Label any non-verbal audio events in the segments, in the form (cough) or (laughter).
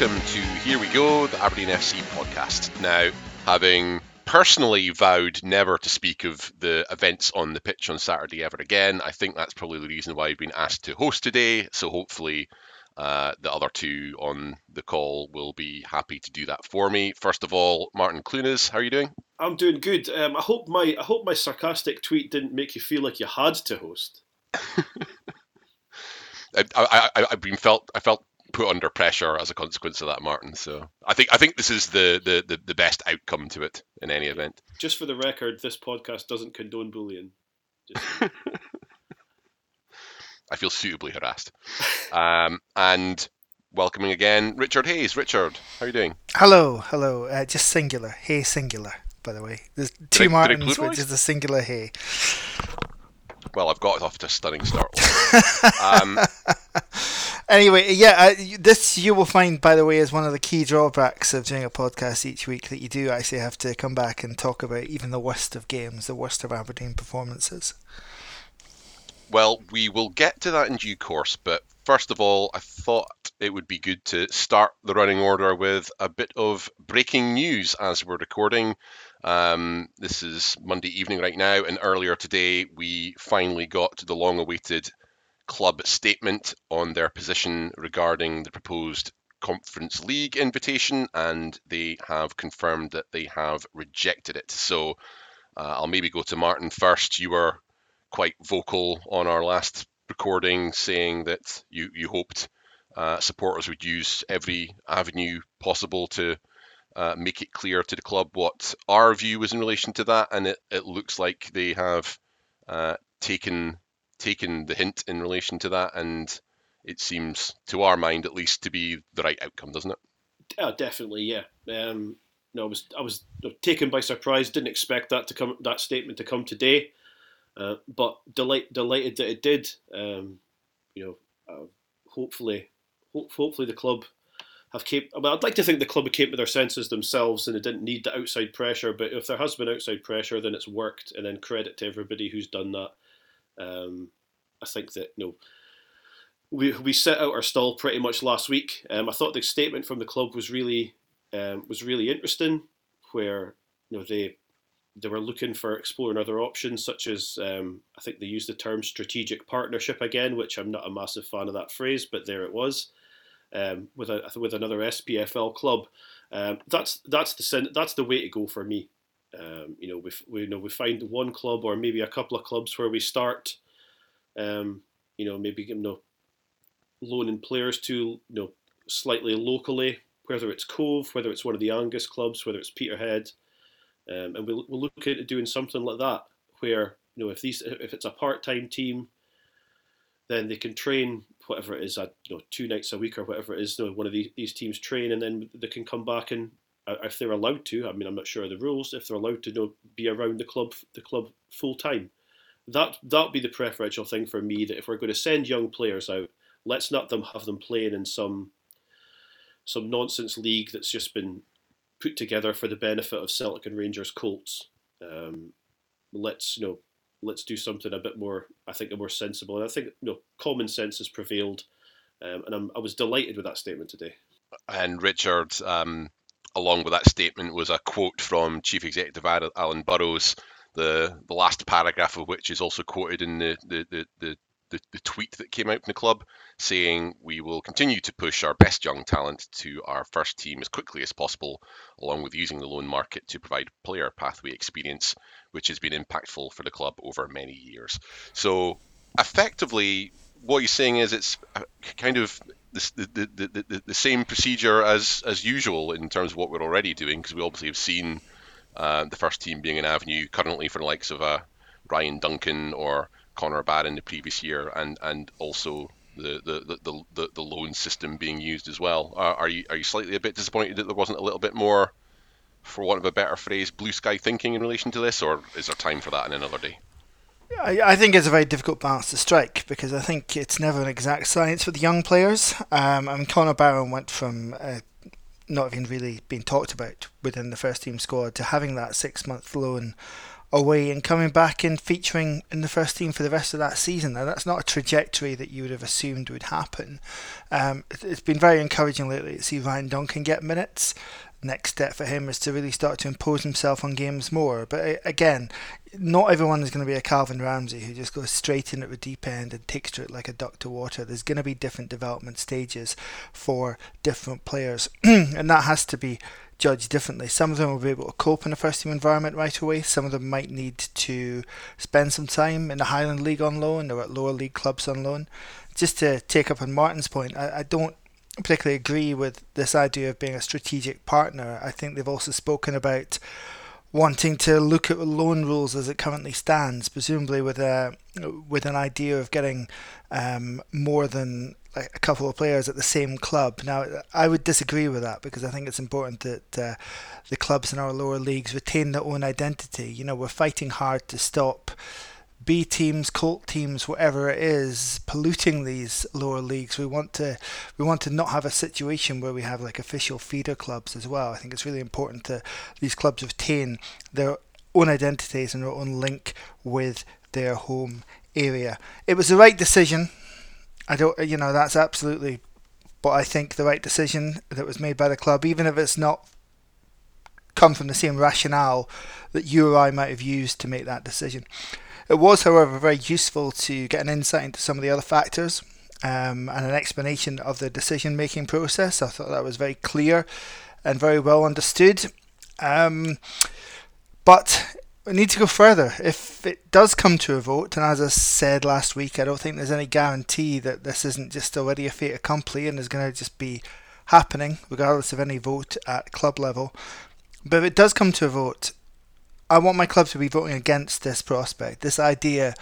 Welcome to Here We Go, the Aberdeen FC podcast. Now, having personally vowed never to speak of the events on the pitch on Saturday ever again, I think that's probably the reason why I've been asked to host today. So hopefully, uh, the other two on the call will be happy to do that for me. First of all, Martin Clunas, how are you doing? I'm doing good. Um, I hope my I hope my sarcastic tweet didn't make you feel like you had to host. (laughs) I, I, I, have been felt I felt put under pressure as a consequence of that, Martin. So I think I think this is the, the, the, the best outcome to it in any event. Just for the record, this podcast doesn't condone bullying. Just... (laughs) I feel suitably harassed. Um, and welcoming again, Richard Hayes. Richard, how are you doing? Hello, hello. Uh, just singular. Hey, singular. By the way, there's two did Martins, which is a singular hey. Well, I've got off to a stunning start. (laughs) um, anyway, yeah, uh, this you will find, by the way, is one of the key drawbacks of doing a podcast each week that you do actually have to come back and talk about even the worst of games, the worst of Aberdeen performances. Well, we will get to that in due course, but first of all, I thought it would be good to start the running order with a bit of breaking news as we're recording. Um, this is Monday evening right now, and earlier today we finally got the long awaited club statement on their position regarding the proposed Conference League invitation, and they have confirmed that they have rejected it. So uh, I'll maybe go to Martin first. You were quite vocal on our last recording, saying that you you hoped uh, supporters would use every avenue possible to uh, make it clear to the club what our view was in relation to that, and it, it looks like they have uh, taken taken the hint in relation to that, and it seems, to our mind at least, to be the right outcome, doesn't it? Oh, definitely, yeah. Um, no, I was I was taken by surprise. Didn't expect that to come that statement to come today, uh, but delight, delighted that it did. Um, you know, uh, hopefully, hope, hopefully the club have came. I mean, I'd like to think the club came to their senses themselves and it didn't need the outside pressure. But if there has been outside pressure, then it's worked. And then credit to everybody who's done that. Um, I think that you know, we we set out our stall pretty much last week. Um, I thought the statement from the club was really um, was really interesting, where you know they they were looking for exploring other options, such as um, I think they used the term strategic partnership again, which I'm not a massive fan of that phrase, but there it was um, with a with another SPFL club. Um, that's that's the that's the way to go for me. Um, you know, we, we you know we find one club or maybe a couple of clubs where we start. Um, you know, maybe you know, loaning players to you know slightly locally, whether it's Cove, whether it's one of the Angus clubs, whether it's Peterhead, um, and we'll, we'll look at doing something like that where you know if these if it's a part time team, then they can train whatever it is, you know, two nights a week or whatever it is. You know, one of these, these teams train, and then they can come back and if they're allowed to. I mean, I'm not sure of the rules. If they're allowed to you know, be around the club, the club full time, that that'd be the preferential thing for me. That if we're going to send young players out, let's not them have them playing in some some nonsense league that's just been put together for the benefit of Celtic and Rangers Colts. Um, let's you know let's do something a bit more, I think, a more sensible. And I think you know, common sense has prevailed, um, and I'm, i was delighted with that statement today. And Richard, um, along with that statement, was a quote from Chief Executive Alan Burrows, the the last paragraph of which is also quoted in the the, the, the the, the tweet that came out from the club saying we will continue to push our best young talent to our first team as quickly as possible, along with using the loan market to provide player pathway experience, which has been impactful for the club over many years. So, effectively, what he's saying is it's kind of the, the, the, the, same procedure as, as usual in terms of what we're already doing, because we obviously have seen uh, the first team being an avenue currently for the likes of uh, Ryan Duncan or Connor Barron the previous year, and and also the the, the, the, the loan system being used as well. Uh, are you are you slightly a bit disappointed that there wasn't a little bit more, for want of a better phrase, blue sky thinking in relation to this, or is there time for that in another day? I, think it's a very difficult balance to strike because I think it's never an exact science with young players. Um, I mean, Barron went from uh, not even really being talked about within the first team squad to having that six month loan away and coming back and featuring in the first team for the rest of that season. Now, that's not a trajectory that you would have assumed would happen. Um, it's been very encouraging lately to see Ryan Duncan get minutes. Next step for him is to really start to impose himself on games more. But again, not everyone is going to be a Calvin Ramsey who just goes straight in at the deep end and takes to it like a duck to water. There's going to be different development stages for different players, (clears throat) and that has to be judged differently. Some of them will be able to cope in a first team environment right away. Some of them might need to spend some time in the Highland League on loan or at lower league clubs on loan. Just to take up on Martin's point, I, I don't particularly agree with this idea of being a strategic partner. I think they've also spoken about wanting to look at loan rules as it currently stands, presumably with a with an idea of getting um, more than a couple of players at the same club. Now, I would disagree with that because I think it's important that uh, the clubs in our lower leagues retain their own identity. You know, we're fighting hard to stop B teams, colt teams, whatever it is, polluting these lower leagues. We want to we want to not have a situation where we have like official feeder clubs as well. I think it's really important that these clubs retain their own identities and their own link with their home area. It was the right decision. I don't, you know, that's absolutely, but I think the right decision that was made by the club, even if it's not come from the same rationale that you or I might have used to make that decision. It was, however, very useful to get an insight into some of the other factors um, and an explanation of the decision making process. I thought that was very clear and very well understood. Um, but we need to go further. If it does come to a vote, and as I said last week, I don't think there's any guarantee that this isn't just already a fait accompli and is going to just be happening, regardless of any vote at club level. But if it does come to a vote, I want my club to be voting against this prospect, this idea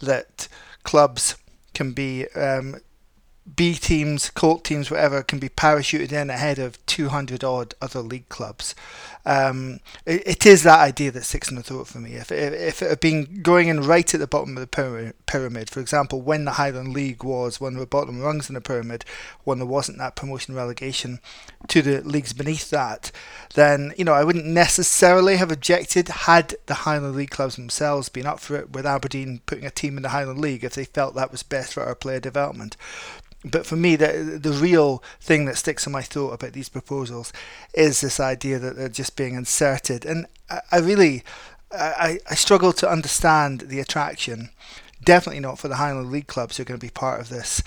that clubs can be um, B teams, colt teams, whatever, can be parachuted in ahead of 200 odd other league clubs um, it, it is that idea that sticks in the throat for me. If, if, if it had been going in right at the bottom of the pyramid, for example, when the Highland League was one of the bottom rungs in the pyramid, when there wasn't that promotion relegation to the leagues beneath that, then you know I wouldn't necessarily have objected had the Highland League clubs themselves been up for it with Aberdeen putting a team in the Highland League if they felt that was best for our player development. But for me, the the real thing that sticks in my throat about these proposals is this idea that they're just being inserted, and I, I really, I, I struggle to understand the attraction. Definitely not for the Highland League clubs who are going to be part of this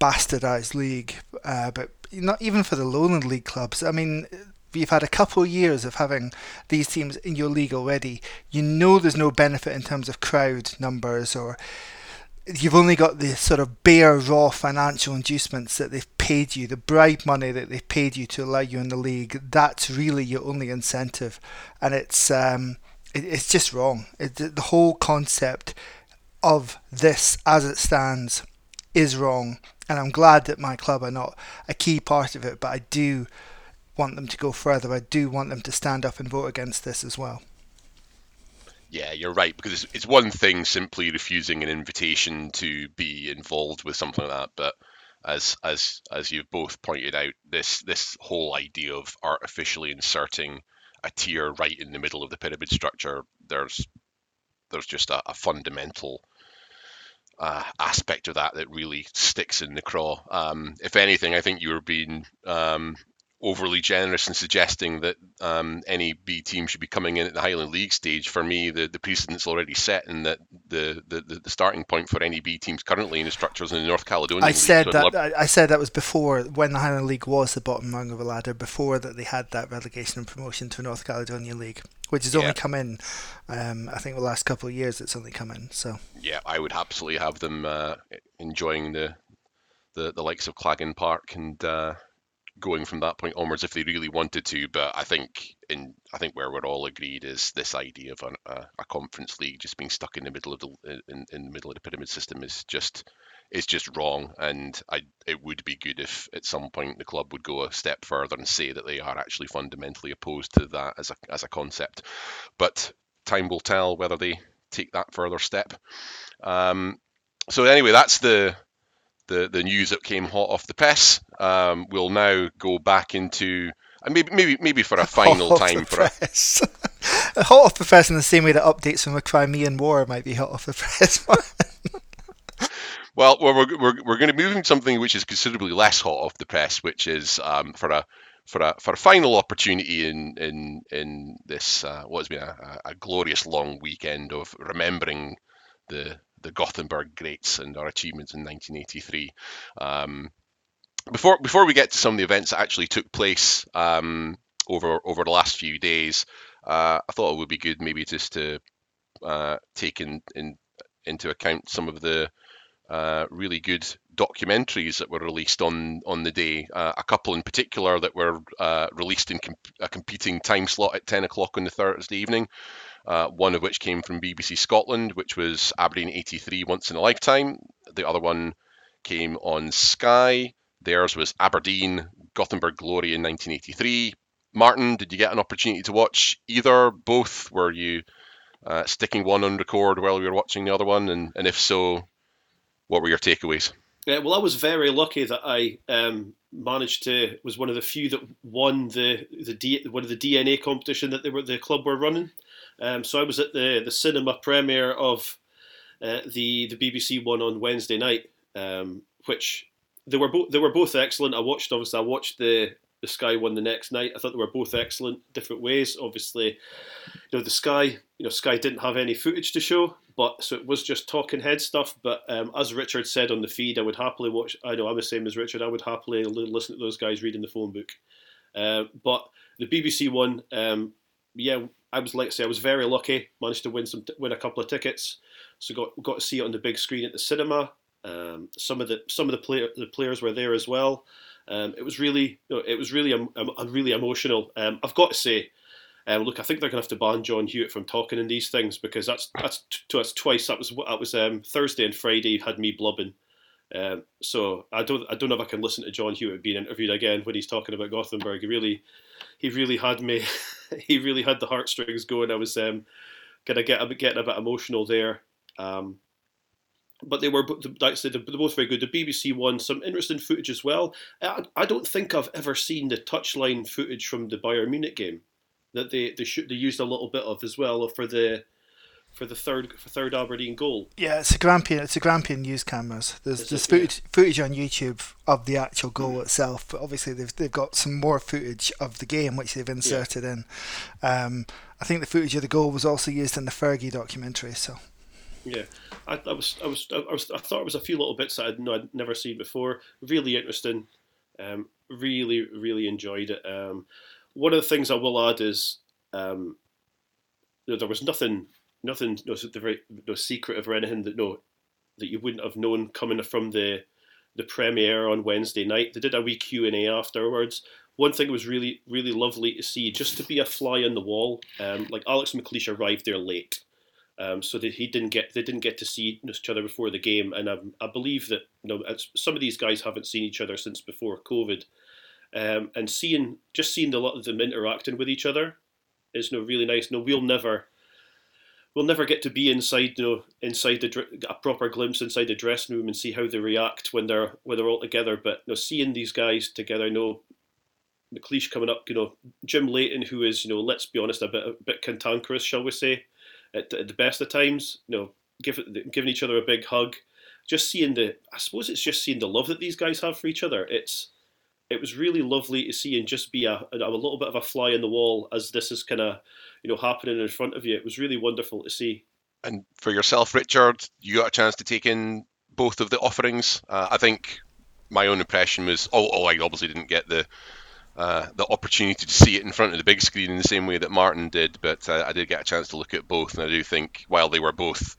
bastardized league, uh, but not even for the Lowland League clubs. I mean, you've had a couple of years of having these teams in your league already. You know there's no benefit in terms of crowd numbers or you've only got the sort of bare raw financial inducements that they've paid you, the bribe money that they've paid you to allow you in the league. That's really your only incentive, and it's um, it, it's just wrong. It, the whole concept of this, as it stands, is wrong, and I'm glad that my club are not a key part of it. But I do want them to go further. I do want them to stand up and vote against this as well. Yeah, you're right because it's, it's one thing simply refusing an invitation to be involved with something like that, but as as as you've both pointed out, this this whole idea of artificially inserting a tier right in the middle of the pyramid structure, there's there's just a, a fundamental uh, aspect of that that really sticks in the craw. Um, if anything, I think you were being um, overly generous in suggesting that um, any B team should be coming in at the Highland League stage. For me, the, the precedent's already set, and that the, the, the starting point for any B teams currently in the structures in the North Caledonian I League. said so that love... I said that was before when the Highland League was the bottom rung of the ladder, before that they had that relegation and promotion to North Caledonian League, which has only yeah. come in. Um, I think the last couple of years it's only come in. So yeah, I would absolutely have them uh, enjoying the, the the likes of Claggan Park and. Uh, going from that point onwards if they really wanted to. But I think in I think where we're all agreed is this idea of a, a conference league just being stuck in the middle of the in, in the middle of the pyramid system is just is just wrong. And I it would be good if at some point the club would go a step further and say that they are actually fundamentally opposed to that as a as a concept. But time will tell whether they take that further step. Um, so anyway, that's the the, the news that came hot off the press. Um, we'll now go back into and maybe maybe maybe for a (laughs) final time for a, (laughs) hot off the press in the same way that updates from the Crimean War might be hot off the (laughs) press. well, we're, we're, we're going to move into something which is considerably less hot off the press, which is um, for a for a for a final opportunity in in in this uh, what has been a, a, glorious long weekend of remembering the the Gothenburg greats and our achievements in 1983. Um, before before we get to some of the events that actually took place um, over over the last few days, uh, I thought it would be good maybe just to uh, take in, in into account some of the uh, really good documentaries that were released on on the day. Uh, a couple in particular that were uh, released in comp- a competing time slot at 10 o'clock on the Thursday evening. Uh, one of which came from BBC Scotland, which was Aberdeen 83 Once in a Lifetime. The other one came on Sky. Theirs was Aberdeen Gothenburg Glory in 1983. Martin, did you get an opportunity to watch either? Both? Were you uh, sticking one on record while we were watching the other one? And, and if so, what were your takeaways? Yeah, well, I was very lucky that I um, managed to was one of the few that won the the D, one of the DNA competition that they were the club were running. Um, so I was at the the cinema premiere of uh, the the BBC one on Wednesday night, um, which they were both they were both excellent. I watched obviously I watched the the Sky one the next night. I thought they were both excellent, different ways. Obviously, you know the Sky you know Sky didn't have any footage to show, but so it was just talking head stuff. But um, as Richard said on the feed, I would happily watch. I know I'm the same as Richard. I would happily listen to those guys reading the phone book. Uh, but the BBC one, um, yeah, I was like I say, I was very lucky. Managed to win some, win a couple of tickets, so got got to see it on the big screen at the cinema. Um, some of the some of the player the players were there as well. Um, it was really you know, it was really um, um really emotional. Um, I've got to say, um, look, I think they're going to have to ban John Hewitt from talking in these things because that's that's to us twice. That was that was Thursday and Friday had me blubbing. Um, so I don't I don't know if I can listen to John Hewitt being interviewed again when he's talking about Gothenburg. He really he really had me. (laughs) he really had the heartstrings going. I was um, gonna get getting a bit emotional there. Um, but they were, like I they're both very good. The BBC one some interesting footage as well. I, I don't think I've ever seen the touchline footage from the Bayern Munich game that they they shoot they used a little bit of as well for the for the third for third Aberdeen goal. Yeah, it's a Grampian. It's a Grampian news cameras. There's there's footage yeah. footage on YouTube of the actual goal mm. itself, but obviously they've they've got some more footage of the game which they've inserted yeah. in. Um, I think the footage of the goal was also used in the Fergie documentary. So. Yeah, I, I, was, I was, I was, I thought it was a few little bits that I'd, I'd never seen before. Really interesting. Um, really, really enjoyed it. Um, one of the things I will add is um, there was nothing, nothing, no, very, no or anything that no that you wouldn't have known coming from the the premiere on Wednesday night. They did a wee Q and A afterwards. One thing was really, really lovely to see, just to be a fly on the wall. Um, like Alex McLeish arrived there late, um, so that he didn't get they didn't get to see each other before the game. And I, believe that you know some of these guys haven't seen each other since before COVID um, and seeing just seeing a lot of them interacting with each other is you know, really nice. No, we'll never we'll never get to be inside you know inside the a proper glimpse inside the dressing room and see how they react when they're when they're all together. But you know, seeing these guys together, you know, McLeish coming up, you know, Jim Leighton, who is you know, let's be honest, a bit a bit cantankerous, shall we say, at, at the best of times, you know, give, giving each other a big hug. Just seeing the, I suppose it's just seeing the love that these guys have for each other. It's it was really lovely to see and just be a, a little bit of a fly in the wall as this is kind of you know happening in front of you. It was really wonderful to see. And for yourself, Richard, you got a chance to take in both of the offerings. Uh, I think my own impression was, oh, oh, I obviously didn't get the uh, the opportunity to see it in front of the big screen in the same way that Martin did, but uh, I did get a chance to look at both, and I do think while they were both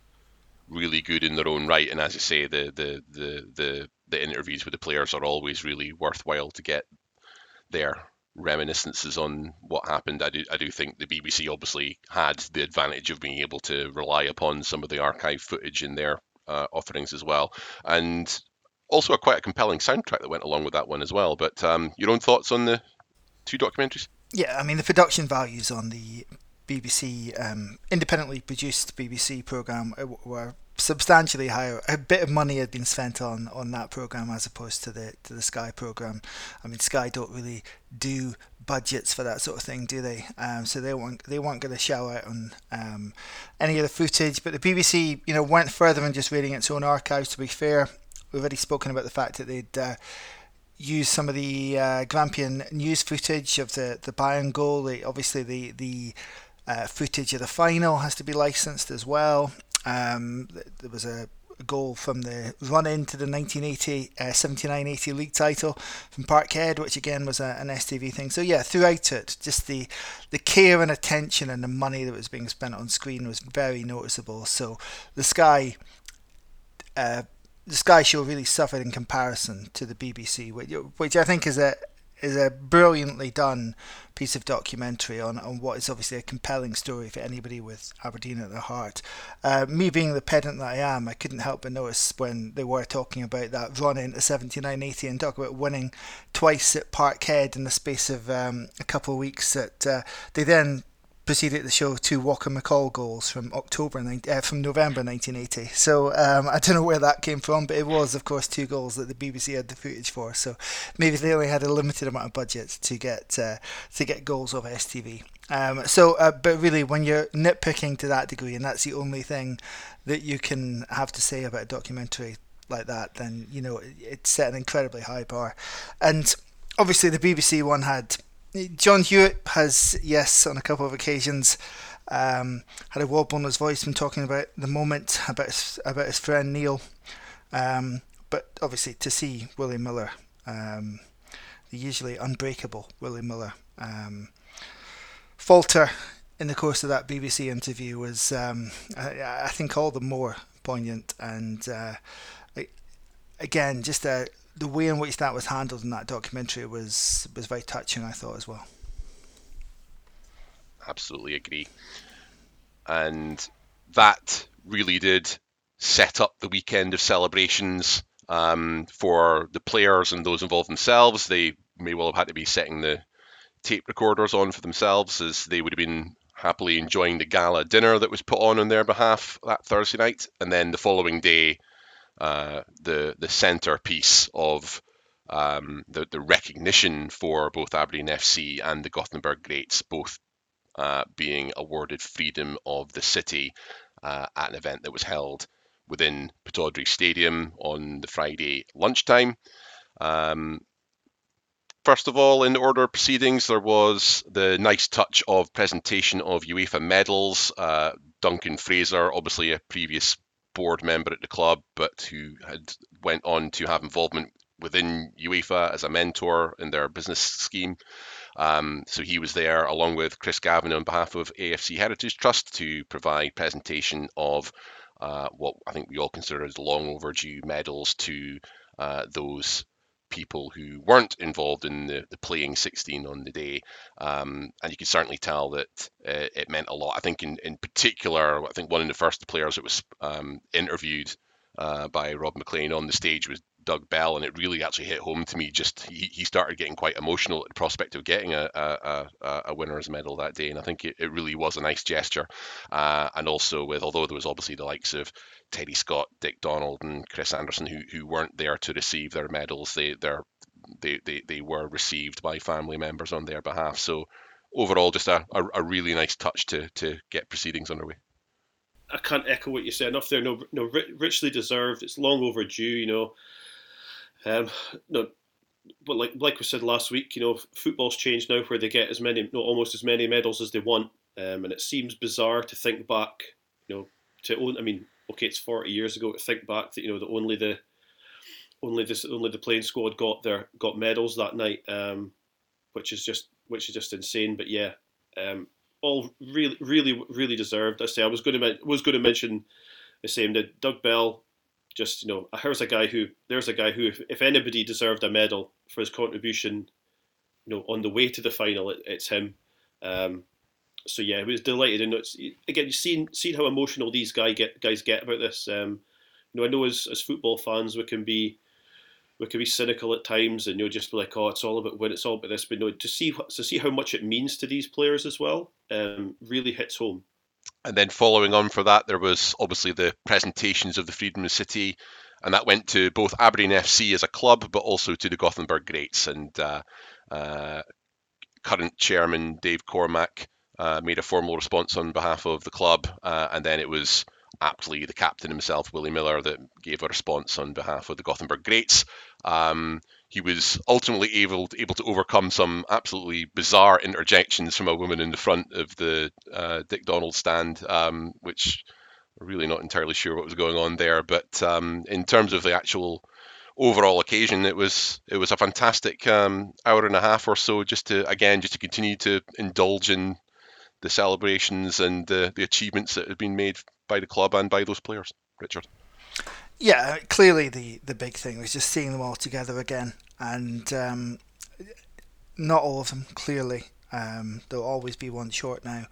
really good in their own right, and as you say, the the the the the interviews with the players are always really worthwhile to get their reminiscences on what happened. I do I do think the BBC obviously had the advantage of being able to rely upon some of the archive footage in their uh, offerings as well, and also a quite a compelling soundtrack that went along with that one as well. But um, your own thoughts on the two documentaries? Yeah, I mean the production values on the BBC um, independently produced BBC program uh, were substantially higher. A bit of money had been spent on on that program as opposed to the to the Sky program. I mean, Sky don't really do budgets for that sort of thing, do they? Um, so they weren't they weren't going to shell out on um, any of the footage. But the BBC, you know, went further than just reading its own archives. To be fair, we've already spoken about the fact that they'd uh, used some of the uh, Grampian news footage of the the Bayern goal. They, obviously, the the uh, footage of the final has to be licensed as well. Um, there was a goal from the run into the 1980 uh, 79-80 league title from Parkhead, which again was a, an STV thing. So yeah, throughout it, just the the care and attention and the money that was being spent on screen was very noticeable. So the Sky. Uh, the Sky Show really suffered in comparison to the BBC, which, which I think is a is a brilliantly done piece of documentary on, on what is obviously a compelling story for anybody with Aberdeen at their heart. Uh, me being the pedant that I am, I couldn't help but notice when they were talking about that run into 79-80 and talk about winning twice at Parkhead in the space of um, a couple of weeks that uh, they then proceeded the show two Walker McCall goals from October uh, from November 1980. So um, I don't know where that came from, but it was, of course, two goals that the BBC had the footage for. So maybe they only had a limited amount of budget to get uh, to get goals of STV. Um, so, uh, but really, when you're nitpicking to that degree, and that's the only thing that you can have to say about a documentary like that, then you know it's set an incredibly high bar. And obviously, the BBC one had John Hewitt has, yes, on a couple of occasions, um, had a wobble in his voice when talking about the moment, about his, about his friend Neil. Um, but obviously, to see Willie Miller, um, the usually unbreakable Willie Miller, um, falter in the course of that BBC interview was, um, I, I, think, all the more poignant and. Uh, again, just a the way in which that was handled in that documentary was was very touching. I thought as well. Absolutely agree, and that really did set up the weekend of celebrations um, for the players and those involved themselves. They may well have had to be setting the tape recorders on for themselves, as they would have been happily enjoying the gala dinner that was put on on their behalf that Thursday night, and then the following day uh, the the centerpiece of um, the the recognition for both Aberdeen FC and the Gothenburg Greats, both uh, being awarded freedom of the city uh, at an event that was held within Pittodrie Stadium on the Friday lunchtime. Um, First of all, in the order of proceedings, there was the nice touch of presentation of UEFA medals. Uh, Duncan Fraser, obviously a previous board member at the club, but who had went on to have involvement within UEFA as a mentor in their business scheme. Um, so he was there along with Chris Gavin on behalf of AFC Heritage Trust to provide presentation of uh, what I think we all consider as long overdue medals to uh, those people who weren't involved in the, the playing 16 on the day. Um, and you could certainly tell that uh, it meant a lot. I think, in, in particular, I think one of the first players that was um, interviewed uh, by Rob McLean on the stage was Doug Bell, and it really actually hit home to me. Just he, he started getting quite emotional at the prospect of getting a, a, a, a winner's medal that day, and I think it, it really was a nice gesture. Uh, and also with although there was obviously the likes of Teddy Scott, Dick Donald, and Chris Anderson who who weren't there to receive their medals, they they they they were received by family members on their behalf. So overall, just a, a, a really nice touch to to get proceedings underway. I can't echo what you said enough there. No, no, richly deserved. It's long overdue. You know, um, no, but like like we said last week, you know, football's changed now where they get as many, no, almost as many medals as they want, um, and it seems bizarre to think back, you know, to own. I mean, okay, it's forty years ago to think back that you know that only the only this only the playing squad got their got medals that night, um, which is just which is just insane. But yeah, um, all really really really deserved. I say I was going to was going to mention the same that Doug Bell just you know here's a guy who there's a guy who if, if anybody deserved a medal for his contribution you know on the way to the final it, it's him um, so yeah, I was delighted, and it's again seeing seeing how emotional these guy get guys get about this. Um, you know, I know as, as football fans we can be we can be cynical at times, and you know just be like, oh, it's all about win, it's all about this. But no, to see to see how much it means to these players as well, um, really hits home. And then following on for that, there was obviously the presentations of the Freedom City, and that went to both Aberdeen FC as a club, but also to the Gothenburg Greats. And uh, uh, current chairman Dave Cormack uh, made a formal response on behalf of the club, uh, and then it was aptly the captain himself, Willie Miller, that gave a response on behalf of the Gothenburg Greats. Um, he was ultimately able to, able to overcome some absolutely bizarre interjections from a woman in the front of the uh, Dick Donald stand, um, which really not entirely sure what was going on there. But um, in terms of the actual overall occasion, it was it was a fantastic um, hour and a half or so, just to again just to continue to indulge in the celebrations and the, the achievements that have been made by the club and by those players. Richard. Yeah, clearly the the big thing was just seeing them all together again, and um, not all of them. Clearly, um, there'll always be one short now,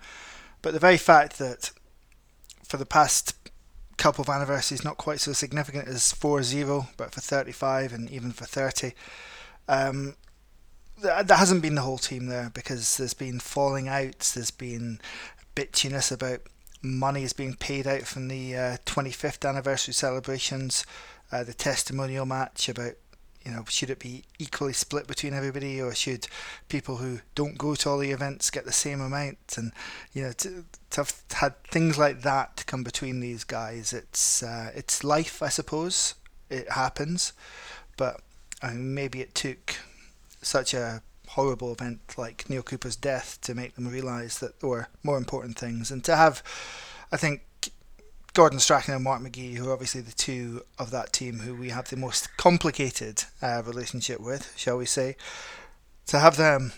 but the very fact that for the past couple of anniversaries, not quite so significant as 4-0, but for 35 and even for 30, um, that, that hasn't been the whole team there because there's been falling outs, there's been bitchiness about money is being paid out from the uh, 25th anniversary celebrations, uh, the testimonial match about you know should it be equally split between everybody or should people who don't go to all the events get the same amount? And you know to, to have had things like that come between these guys. It's uh, it's life I suppose. It happens. But I mean, maybe it took such a horrible event like Neil Cooper's death to make them realise that there were more important things, and to have, I think, Gordon Strachan and Mark McGee, who are obviously the two of that team who we have the most complicated uh, relationship with, shall we say, to have them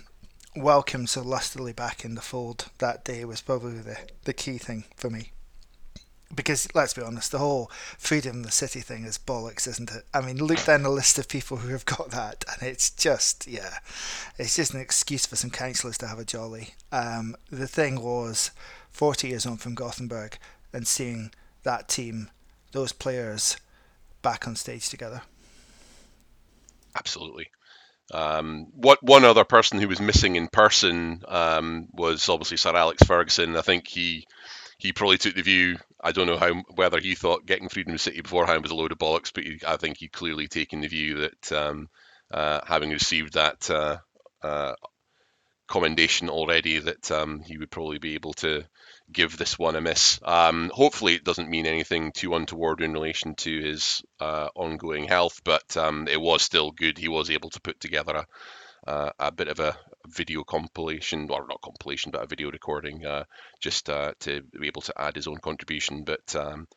welcome so lustily back in the fold that day was probably the, the key thing for me because let's be honest, the whole freedom the city thing is bollocks, isn't it? I mean, look down the list of people who have got that, and it's just, yeah, it's just an excuse for some councillors to have a jolly. Um, the thing was 40 years on from Gothenburg and seeing that team, those players, back on stage together. Absolutely. Um, what one other person who was missing in person um, was obviously Sir Alex Ferguson. I think he he probably took the view. I don't know how whether he thought getting Freedom City beforehand was a load of bollocks, but he, I think he clearly taken the view that um, uh, having received that uh, uh, commendation already, that um, he would probably be able to give this one a miss. Um, hopefully, it doesn't mean anything too untoward in relation to his uh, ongoing health, but um, it was still good. He was able to put together a, uh, a bit of a video compilation, or not compilation, but a video recording, uh, just uh, to be able to add his own contribution. But um,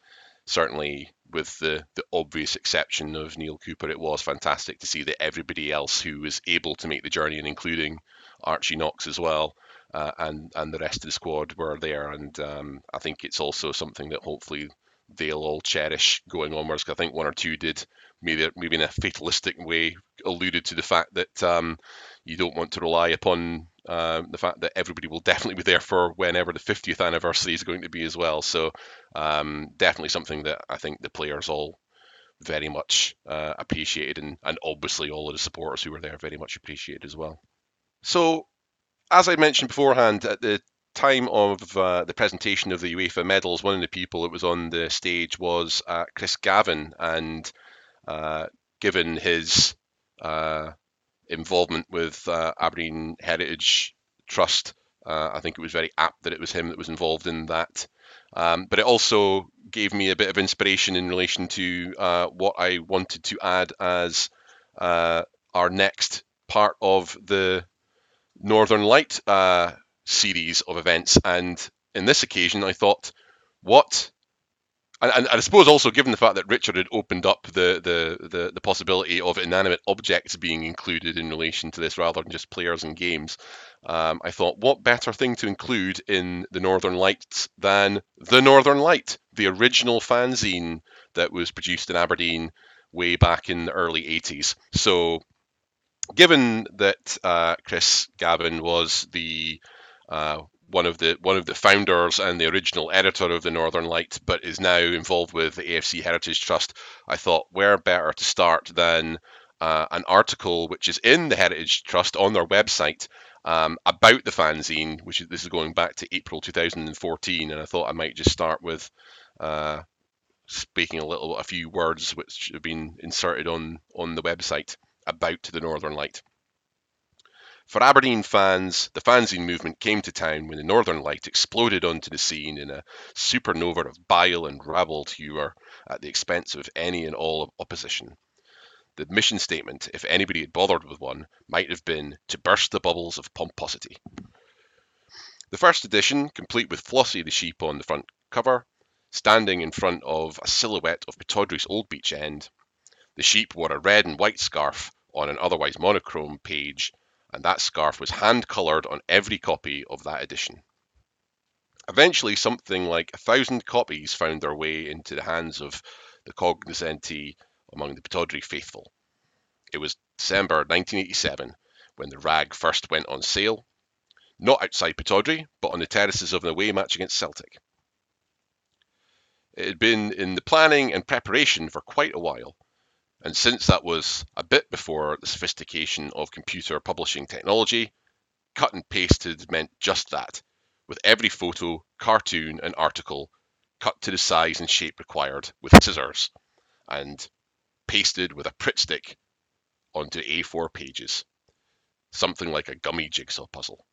certainly, with the, the obvious exception of Neil Cooper, it was fantastic to see that everybody else who was able to make the journey, and including Archie Knox as well, uh, and and the rest of the squad were there. And um, I think it's also something that hopefully they'll all cherish going onwards. I think one or two did maybe maybe in a fatalistic way alluded to the fact that um, you don't want to rely upon uh, the fact that everybody will definitely be there for whenever the 50th anniversary is going to be as well. So um, definitely something that I think the players all very much uh, appreciated, and, and obviously all of the supporters who were there very much appreciated as well. So as I mentioned beforehand, at the time of uh, the presentation of the UEFA medals, one of the people that was on the stage was uh, Chris Gavin, and given his uh, involvement with uh, Aberdeen Heritage Trust, uh, I think it was very apt that it was him that was involved in that. Um, but it also gave me a bit of inspiration in relation to what I wanted to add as our next part of the Northern Light uh, series of events. And in this occasion, I thought, what? And, and, I suppose also given the fact that Richard had opened up the, the, the, the, possibility of inanimate objects being included in relation to this rather than just players and games, um, I thought, what better thing to include in the Northern Lights than the Northern Light, the original fanzine that was produced in Aberdeen way back in the early 80s. So given that uh, Chris Gavin was the uh, one of the one of the founders and the original editor of the Northern Light, but is now involved with the AFC Heritage Trust, I thought where better to start than uh, an article which is in the Heritage Trust on their website um, about the fanzine, which is, this is going back to April 2014, and I thought I might just start with uh, speaking a little, a few words which have been inserted on on the website about the Northern Light. For Aberdeen fans, the fanzine movement came to town when the Northern Light exploded onto the scene in a supernova of bile and rabbled humour at the expense of any and all of opposition. The mission statement, if anybody had bothered with one, might have been to burst the bubbles of pomposity. The first edition, complete with Flossie the sheep on the front cover, standing in front of a silhouette of Pittodrie's Old Beach End. The sheep wore a red and white scarf on an otherwise monochrome page and that scarf was hand coloured on every copy of that edition. Eventually, something like a thousand copies found their way into the hands of the cognoscenti among the Pittodrie faithful. It was December 1987 when the rag first went on sale, not outside Pittodrie, but on the terraces of an away match against Celtic. It had been in the planning and preparation for quite a while, and since that was a bit before the sophistication of computer publishing technology, cut and pasted meant just that, with every photo, cartoon, and article cut to the size and shape required with scissors and pasted with a Pritt stick onto A4 pages, something like a gummy jigsaw puzzle.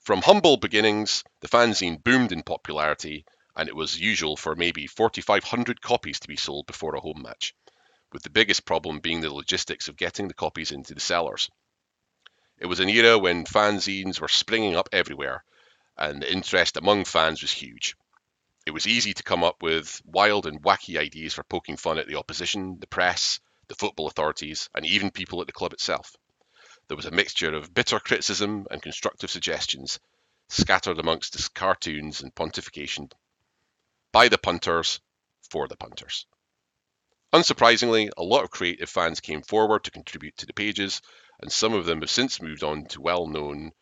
From humble beginnings, the fanzine boomed in popularity and it was usual for maybe 4,500 copies to be sold before a home match, with the biggest problem being the logistics of getting the copies into the sellers. It was an era when fanzines were springing up everywhere, and the interest among fans was huge. It was easy to come up with wild and wacky ideas for poking fun at the opposition, the press, the football authorities, and even people at the club itself. There was a mixture of bitter criticism and constructive suggestions scattered amongst the cartoons and pontification by the punters for the punters. Unsurprisingly, a lot of creative fans came forward to contribute to the pages, and some of them have since moved on to well known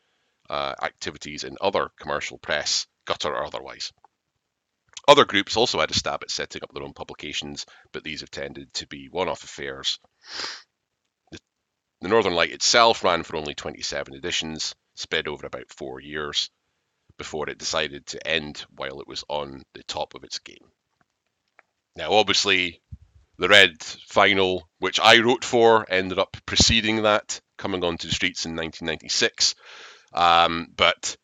uh, activities in other commercial press, gutter or otherwise. Other groups also had a stab at setting up their own publications, but these have tended to be one off affairs. The, the Northern Light itself ran for only 27 editions, spread over about four years, before it decided to end while it was on the top of its game. Now, obviously, the Red final, which I wrote for, ended up preceding that, coming onto the streets in 1996. Um, but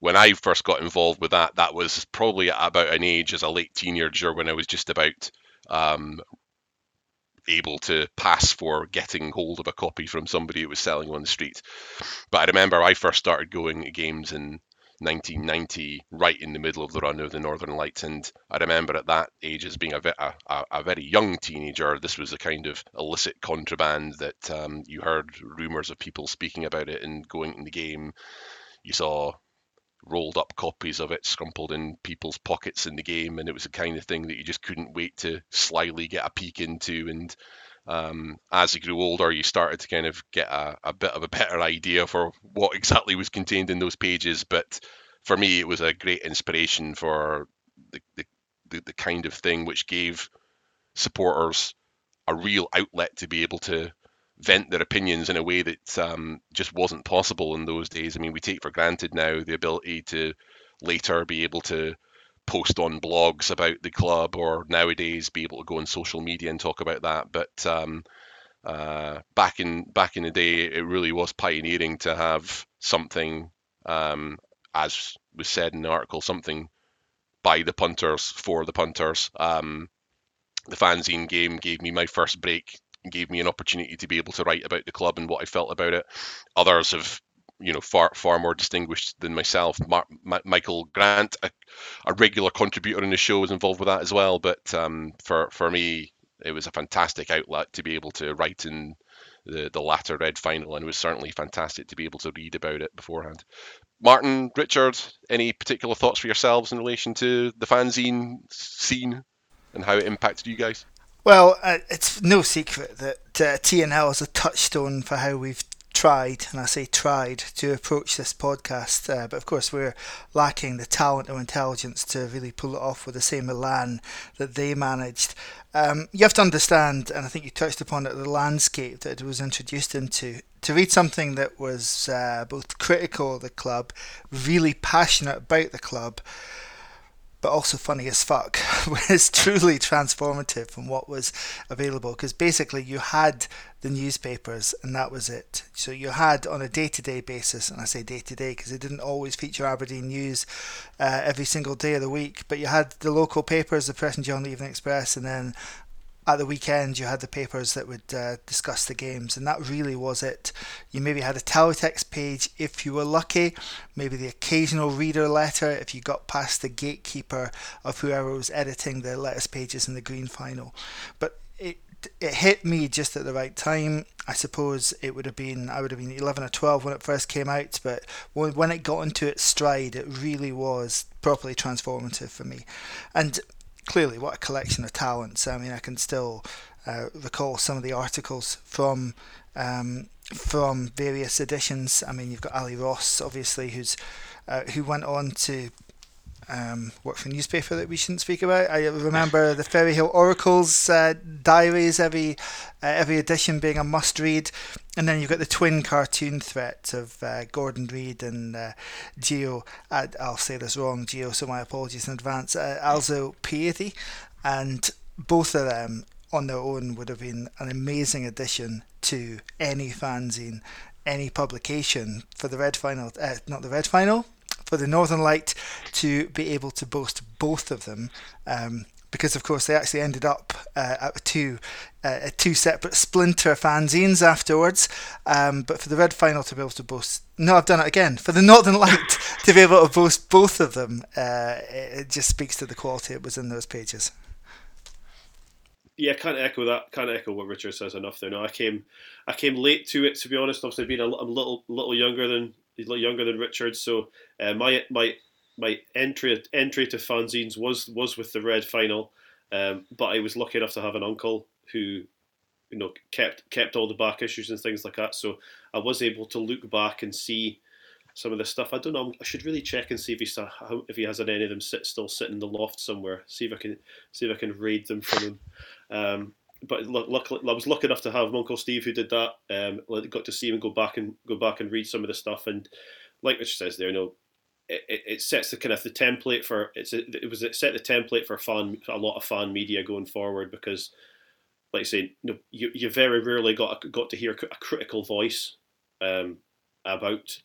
when I first got involved with that, that was probably about an age as a late teenager when I was just about um, able to pass for getting hold of a copy from somebody who was selling on the street. But I remember I first started going to games in 1990, right in the middle of the run of the Northern Lights. And I remember at that age, as being a, a, a very young teenager, this was a kind of illicit contraband that um, you heard rumours of people speaking about it and going in the game. You saw rolled up copies of it scrumpled in people's pockets in the game, and it was the kind of thing that you just couldn't wait to slyly get a peek into. And um, as you grew older, you started to kind of get a, a, bit of a better idea for what exactly was contained in those pages. But for me, it was a great inspiration for the, the, the, the kind of thing which gave supporters a real outlet to be able to vent their opinions in a way that um, just wasn't possible in those days. I mean, we take for granted now the ability to later be able to post on blogs about the club or nowadays be able to go on social media and talk about that. But um, uh, back in back in the day, it really was pioneering to have something, um, as was said in the article, something by the punters for the punters. Um, the fanzine game gave me my first break, gave me an opportunity to be able to write about the club and what I felt about it. Others have you know far far more distinguished than myself. Mar- Ma- Michael Grant, a, a, regular contributor in the show, was involved with that as well. But um, for for me, it was a fantastic outlet to be able to write in the the latter red final, and it was certainly fantastic to be able to read about it beforehand. Martin, Richard, any particular thoughts for yourselves in relation to the fanzine scene and how it impacted you guys? Well, uh, it's no secret that uh, TNL is a touchstone for how we've tried, and I say tried, to approach this podcast, uh, but of course we're lacking the talent or intelligence to really pull it off with the same elan that they managed. Um, you have to understand, and I think you touched upon it, the landscape that it was introduced into. To read something that was uh, both critical of the club, really passionate about the club, but also funny as fuck, (laughs) was truly transformative from what was available. Because basically, you had the newspapers, and that was it. So you had on a day-to-day basis, and I say day-to-day because it didn't always feature Aberdeen news uh, every single day of the week, but you had the local papers, the Press and Journal the Evening Express, and then at the weekend you had the papers that would uh, discuss the games and that really was it you maybe had a teletext page if you were lucky maybe the occasional reader letter if you got past the gatekeeper of whoever was editing the letters pages in the green final but it it hit me just at the right time. I suppose it would have been I would have been 11 or 12 when it first came out, but when, when it got into its stride, it really was properly transformative for me. And clearly, what a collection of talents. I mean, I can still uh, recall some of the articles from um, from various editions. I mean, you've got Ali Ross, obviously, who's uh, who went on to um, work for a newspaper that we shouldn't speak about. I remember the Fairy Ferryhill Oracle's uh, diaries, every uh, every edition being a must read. And then you've got the twin cartoon threats of uh, Gordon Reid and uh, Gio. I'll say this wrong, Gio, so my apologies in advance. Uh, Alzo Piety, and both of them on their own would have been an amazing addition to any fanzine, any publication for the Red Final. Uh, not the Red Final, for the Northern Light to be able to boast both of them. Um, because of course they actually ended up uh, at two uh, two separate splinter fanzines afterwards. Um, but for the red final to be able to boast, no, I've done it again. For the Northern Light (laughs) to be able to boast both of them, uh, it just speaks to the quality it was in those pages. Yeah, I can't echo that. Can't echo what Richard says enough there. No, I came, I came late to it. To be honest, obviously being a, a little, little younger than he's a little younger than Richard. So uh, my my my entry entry to fanzines was was with the red final, um, but I was lucky enough to have an uncle who, you know, kept kept all the back issues and things like that. So I was able to look back and see some of the stuff. I don't know. I should really check and see if he if he has any of them sit, still sitting in the loft somewhere. See if I can see if I can raid them from him. Um, but luckily, I was lucky enough to have Uncle Steve who did that. Um, got to see him go back and go back and read some of the stuff, and like Richard says there, you know, it, it sets the kind of the template for it's a, it was it set the template for fan a lot of fan media going forward because, like I say, you, you very rarely got got to hear a critical voice um, about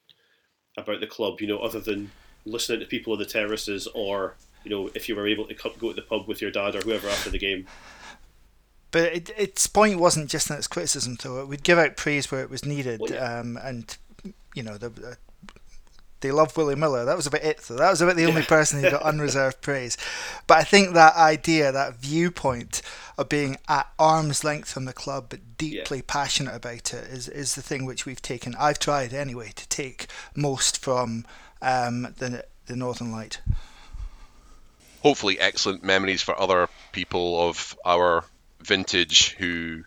about the club, you know, other than listening to people on the terraces or you know if you were able to go to the pub with your dad or whoever after the game. But it, its point wasn't just in its criticism, though. It would give out praise where it was needed, well, yeah. um, and you know the, uh, they love Willie Miller. That was about it. So that was about the only person who got (laughs) unreserved praise. But I think that idea, that viewpoint of being at arm's length from the club but deeply yeah. passionate about it, is is the thing which we've taken. I've tried anyway to take most from um, the the Northern Light. Hopefully, excellent memories for other people of our vintage who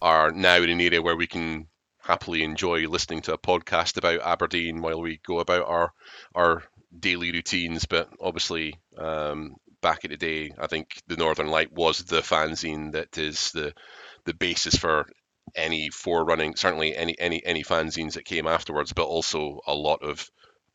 are now in an area where we can happily enjoy listening to a podcast about Aberdeen while we go about our our daily routines. But obviously, um, back in the day, I think the Northern Light was the fanzine that is the the basis for any forerunning, certainly any any any fanzines that came afterwards, but also a lot of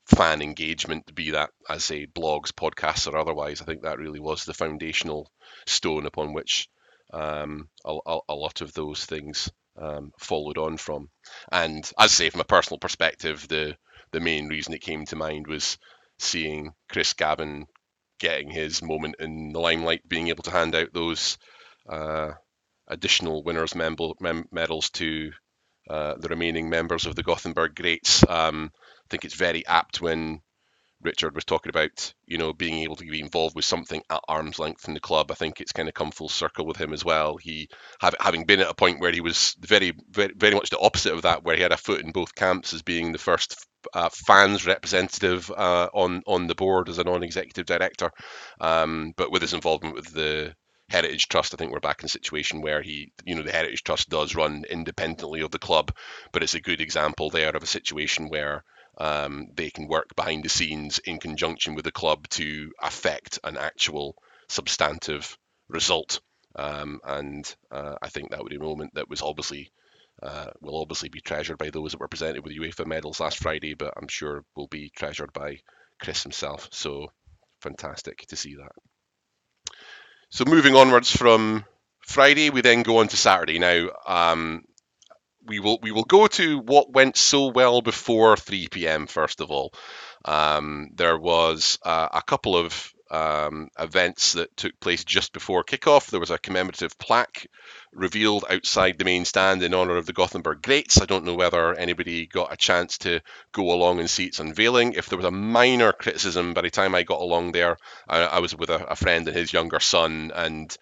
fan engagement, be that as say blogs, podcasts, or otherwise. I think that really was the foundational stone upon which um, a, a, lot of those things um, followed on from. And as I say, from a personal perspective, the the main reason it came to mind was seeing Chris Gavin getting his moment in the limelight, being able to hand out those uh, additional winners' mem- medals to uh, the remaining members of the Gothenburg Greats. Um, I think it's very apt when Richard was talking about, you know, being able to be involved with something at arm's length in the club. I think it's kind of come full circle with him as well. He, having been at a point where he was very, very, very much the opposite of that, where he had a foot in both camps as being the first uh, fans representative uh, on on the board as a non-executive director, um, but with his involvement with the Heritage Trust, I think we're back in a situation where he, you know, the Heritage Trust does run independently of the club, but it's a good example there of a situation where um, they can work behind the scenes in conjunction with the club to affect an actual substantive result. Um, and uh, I think that would be a moment that was obviously uh, will obviously be treasured by those that were presented with UEFA medals last Friday, but I'm sure will be treasured by Chris himself. So fantastic to see that. So moving onwards from Friday, we then go on to Saturday. Now, um, we will we will go to what went so well before 3 p.m. First of all, um, there was uh, a couple of um, events that took place just before kickoff. There was a commemorative plaque revealed outside the main stand in honour of the Gothenburg Greats. I don't know whether anybody got a chance to go along and see its unveiling. If there was a minor criticism by the time I got along there, I, I was with a, a, friend and his younger son, and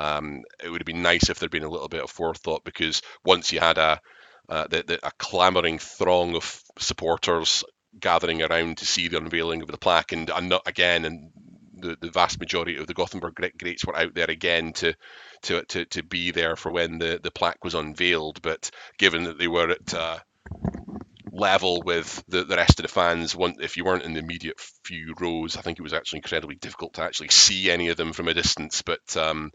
um, it would have been nice if there'd been a little bit of forethought because once you had a uh, the, the, a clamouring throng of supporters gathering around to see the unveiling of the plaque, and, and again, and the, the vast majority of the Gothenburg greats were out there again to to to, to be there for when the, the plaque was unveiled. But given that they were at uh, level with the, the rest of the fans, one, if you weren't in the immediate few rows, I think it was actually incredibly difficult to actually see any of them from a distance. But um,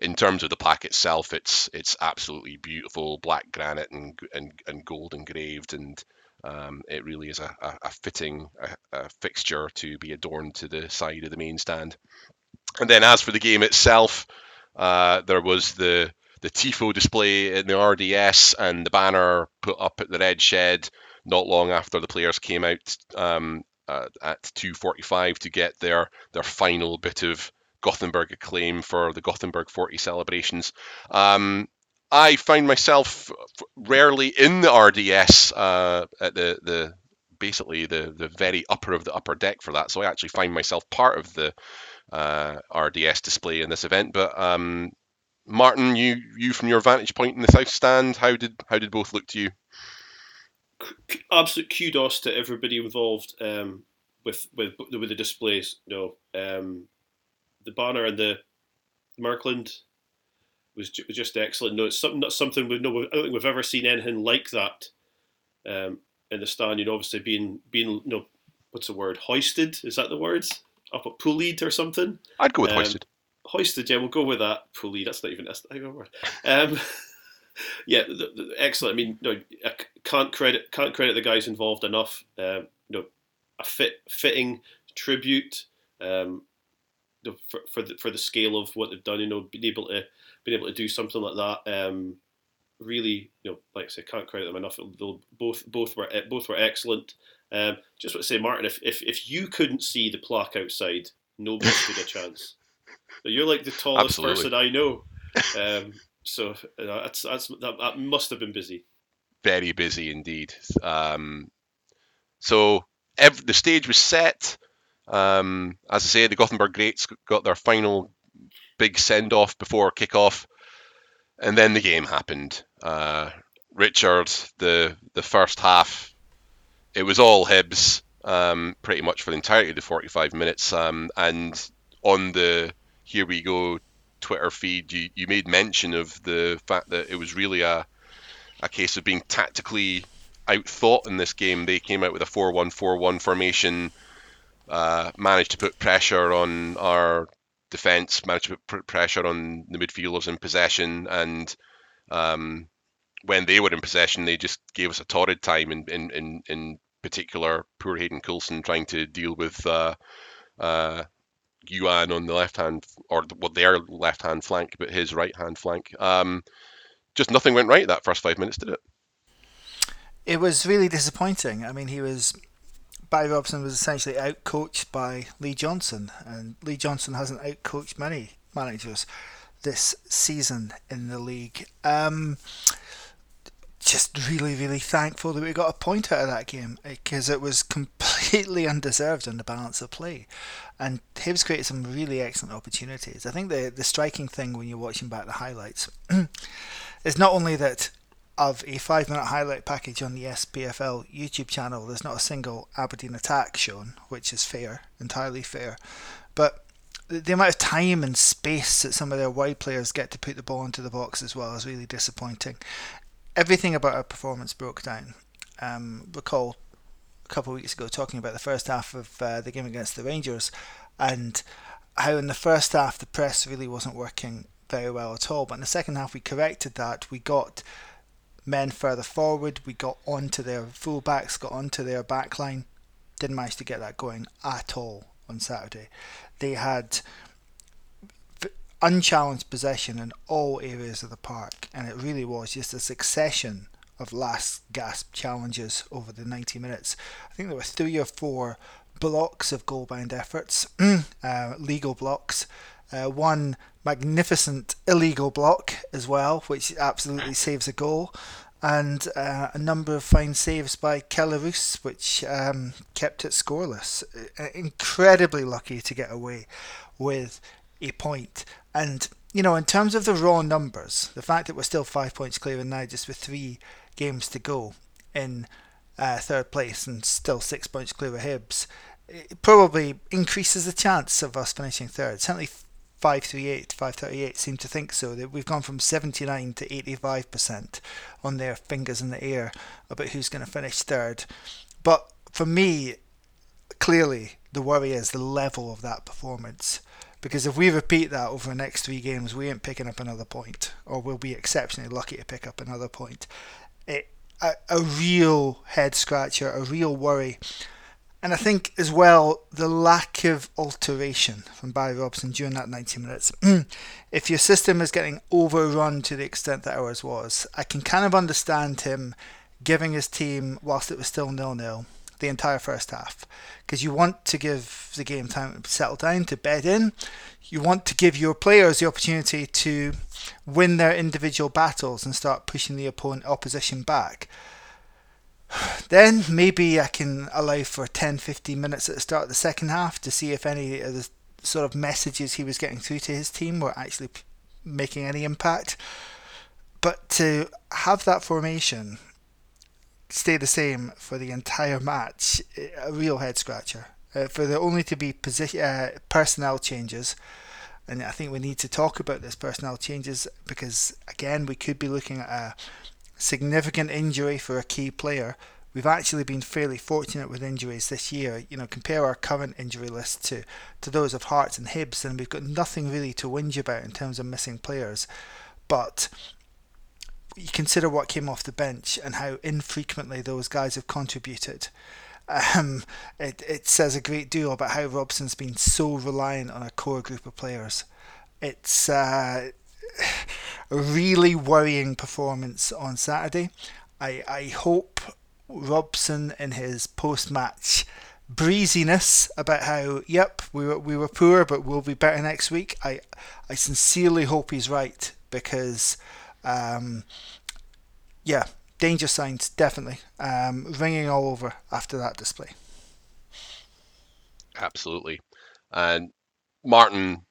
in terms of the plaque itself, it's it's absolutely beautiful, black granite and and, and gold engraved, and um, it really is a, a, a fitting a, a, fixture to be adorned to the side of the main stand. And then as for the game itself, uh, there was the the tifo display in the RDS and the banner put up at the Red Shed not long after the players came out um, uh, at 2:45 to get their their final bit of Gothenburg acclaim for the Gothenburg 40 celebrations. Um, I find myself rarely in the RDS uh, at the the basically the the very upper of the upper deck for that. So I actually find myself part of the uh, RDS display in this event. But um, Martin, you you from your vantage point in the south stand, how did how did both look to you? Absolute kudos to everybody involved um, with with with the displays. Know, um, the banner and the Merkland was, was just excellent. No, it's something not something we know. I don't think we've ever seen anything like that um, in the stand. You know, obviously being being you know, what's the word? Hoisted is that the words? Up at pulleyed or something? I'd go with um, hoisted. Hoisted, yeah, we'll go with that. Pulleyed. That's not even that's not even a word. Um, (laughs) yeah, the, the, excellent. I mean, no, I can't credit can't credit the guys involved enough. Um, you know, a fit fitting tribute. Um, for for the, for the scale of what they've done, you know, being able to being able to do something like that, um, really, you know, like I say, can't credit them enough. They'll, both both were both were excellent. Um, just want to say, Martin, if, if if you couldn't see the plaque outside, nobody stood a chance. (laughs) You're like the tallest Absolutely. person I know. (laughs) Um, so uh, that's that's that, that, must have been busy. Very busy indeed. Um, so every, the stage was set. Um, as I say, the Gothenburg Greats got their final big send off before kickoff, and then the game happened. Uh, Richard, the the first half, it was all Hibs um, pretty much for the entirety of the 45 minutes. Um, and on the Here We Go Twitter feed, you, you made mention of the fact that it was really a, a case of being tactically outthought in this game. They came out with a 4 1 4 1 formation uh, managed to put pressure on our defence, managed to put pressure on the midfielders in possession, and um, when they were in possession, they just gave us a torrid time. In in in, in particular, poor Hayden Coulson trying to deal with uh, uh, Youan on the left hand or well, their left hand flank, but his right hand flank. Um, just nothing went right that first five minutes, did it? It was really disappointing. I mean, he was Barry Robson was essentially outcoached by Lee Johnson, and Lee Johnson hasn't outcoached many managers this season in the league. Um, just really, really thankful that we got a point out of that game because it was (laughs) completely undeserved on the balance of play. And Hibs created some really excellent opportunities. I think the, the striking thing when you're watching back the highlights (clears throat) is not only that of a five minute highlight package on the SPFL YouTube channel, there's not a single Aberdeen attack shown, which is fair, entirely fair. But the amount of time and space that some of their wide players get to put the ball into the box as well is really disappointing. Everything about our performance broke down. Um, recall a couple of weeks ago talking about the first half of uh, the game against the Rangers and how in the first half the press really wasn't working very well at all. But in the second half we corrected that. We got men further forward. We got onto their fullbacks, got onto their backline. Didn't manage to get that going at all on Saturday. They had unchallenged possession in all areas of the park, and it really was just a succession of last gasp challenges over the 90 minutes. I think there were three or four blocks of goal bound efforts, (clears throat) uh, legal blocks. Uh, one magnificent illegal block as well, which absolutely saves a goal, and uh, a number of fine saves by Kelle Roos, which um, kept it scoreless. Uh, incredibly lucky to get away with a point. And, you know, in terms of the raw numbers, the fact that we're still five points clear and now just with three games to go in uh, third place and still six points clear of Hibs, it probably increases the chance of us finishing third. Certainly 538, 538 seem to think so. That we've gone from 79 to 85% on their fingers in the air about who's going to finish third. But for me, clearly the worry is the level of that performance. Because if we repeat that over the next three games, we ain't picking up another point, or we'll be exceptionally lucky to pick up another point. It, a, a real head scratcher, a real worry. And I think as well the lack of alteration from Barry Robson during that 90 minutes. (clears throat) if your system is getting overrun to the extent that ours was, I can kind of understand him giving his team, whilst it was still nil nil, the entire first half because you want to give the game time to settle down, to bed in. You want to give your players the opportunity to win their individual battles and start pushing the opponent opposition back. Then maybe I can allow for 10 15 minutes at the start of the second half to see if any of the sort of messages he was getting through to his team were actually making any impact. But to have that formation stay the same for the entire match, a real head scratcher. Uh, for there only to be uh, personnel changes, and I think we need to talk about this personnel changes because again we could be looking at a significant injury for a key player. We've actually been fairly fortunate with injuries this year. You know, compare our current injury list to, to those of Hearts and Hibs, and we've got nothing really to whinge about in terms of missing players. But you consider what came off the bench and how infrequently those guys have contributed. Um, it, it says a great deal about how Robson's been so reliant on a core group of players. It's uh, really worrying performance on Saturday. I, I hope Robson in his post match breeziness about how yep we were we were poor but we'll be better next week. I I sincerely hope he's right because um, yeah, danger signs definitely um, ringing all over after that display. Absolutely, and Martin,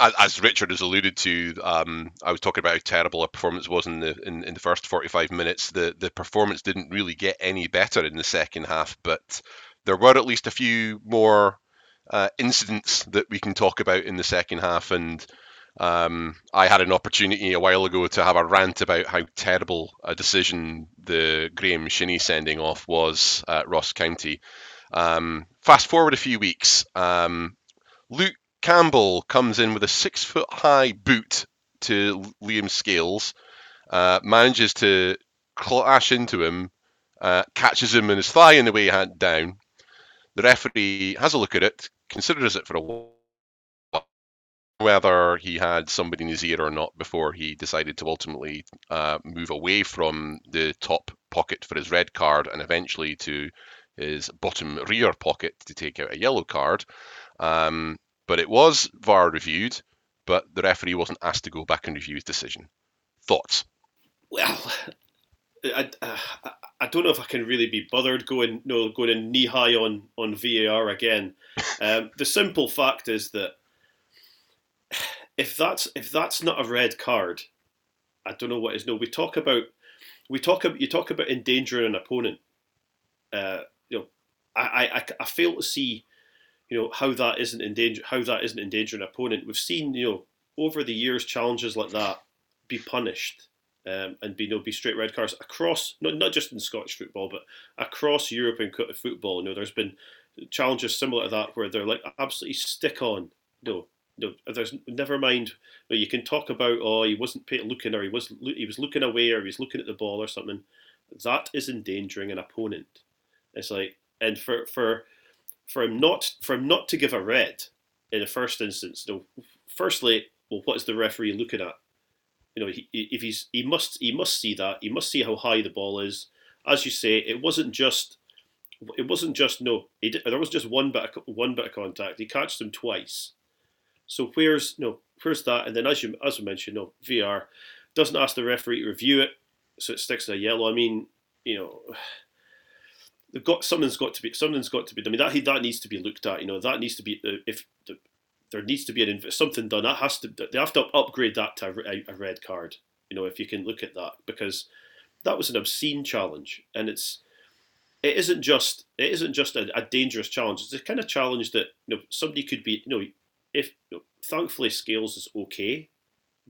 as Richard has alluded to, um, I was talking about how terrible a performance was in the in, in the first 45 minutes. The the performance didn't really get any better in the second half, but there were at least a few more uh, incidents that we can talk about in the second half, and um, I had an opportunity a while ago to have a rant about how terrible a decision the Graeme Shinnie sending off was at Ross County. Um, fast forward a few weeks, um, Luke Campbell comes in with a six foot high boot to Liam Scales, uh, manages to clash into him, uh, catches him in his thigh in the way he had down. The referee has a look at it, considers it for a while, whether he had somebody in his ear or not before he decided to ultimately uh, move away from the top pocket for his red card and eventually to his bottom rear pocket to take out a yellow card. Um, but it was VAR reviewed, but the referee wasn't asked to go back and review his decision. Thoughts? Well, I, I, I don't know if I can really be bothered going no going in knee high on on VAR again. (laughs) Um, the simple fact is that if that's if that's not a red card, I don't know what is. No, we talk about we talk about you talk about endangering an opponent. Uh, you know, I, I I fail to see, you know, how that isn't endanger how that isn't endangering an opponent. We've seen you know over the years challenges like that be punished. Um, and be you know, be straight red cards across not not just in Scottish football but across European football. You know, there's been challenges similar to that where they're like absolutely stick on. Know, no, there's never mind. You, you can talk about oh he wasn't looking or he was he was looking away or he was looking at the ball or something. That is endangering an opponent. It's like and for for for him not for him not to give a red in the first instance. You know, firstly, well, what is the referee looking at? You know, he, if he's he must he must see that he must see how high the ball is. As you say, it wasn't just it wasn't just no. Did, there was just one bit of, one bit of contact. He catched him twice. So where's no where's that? And then as you as we mentioned, no VAR doesn't ask the referee to review it, so it sticks in a yellow. I mean, you know, they've got something's got to be something's got to be. I mean, that that needs to be looked at. You know, that needs to be uh, if there needs to be an something done. That has to they have to upgrade that to a, a red card. You know, if you can look at that because that was an obscene challenge, and it's it isn't just it isn't just a, a, dangerous challenge. It's a kind of challenge that you know somebody could be you know if you know, thankfully scales is okay,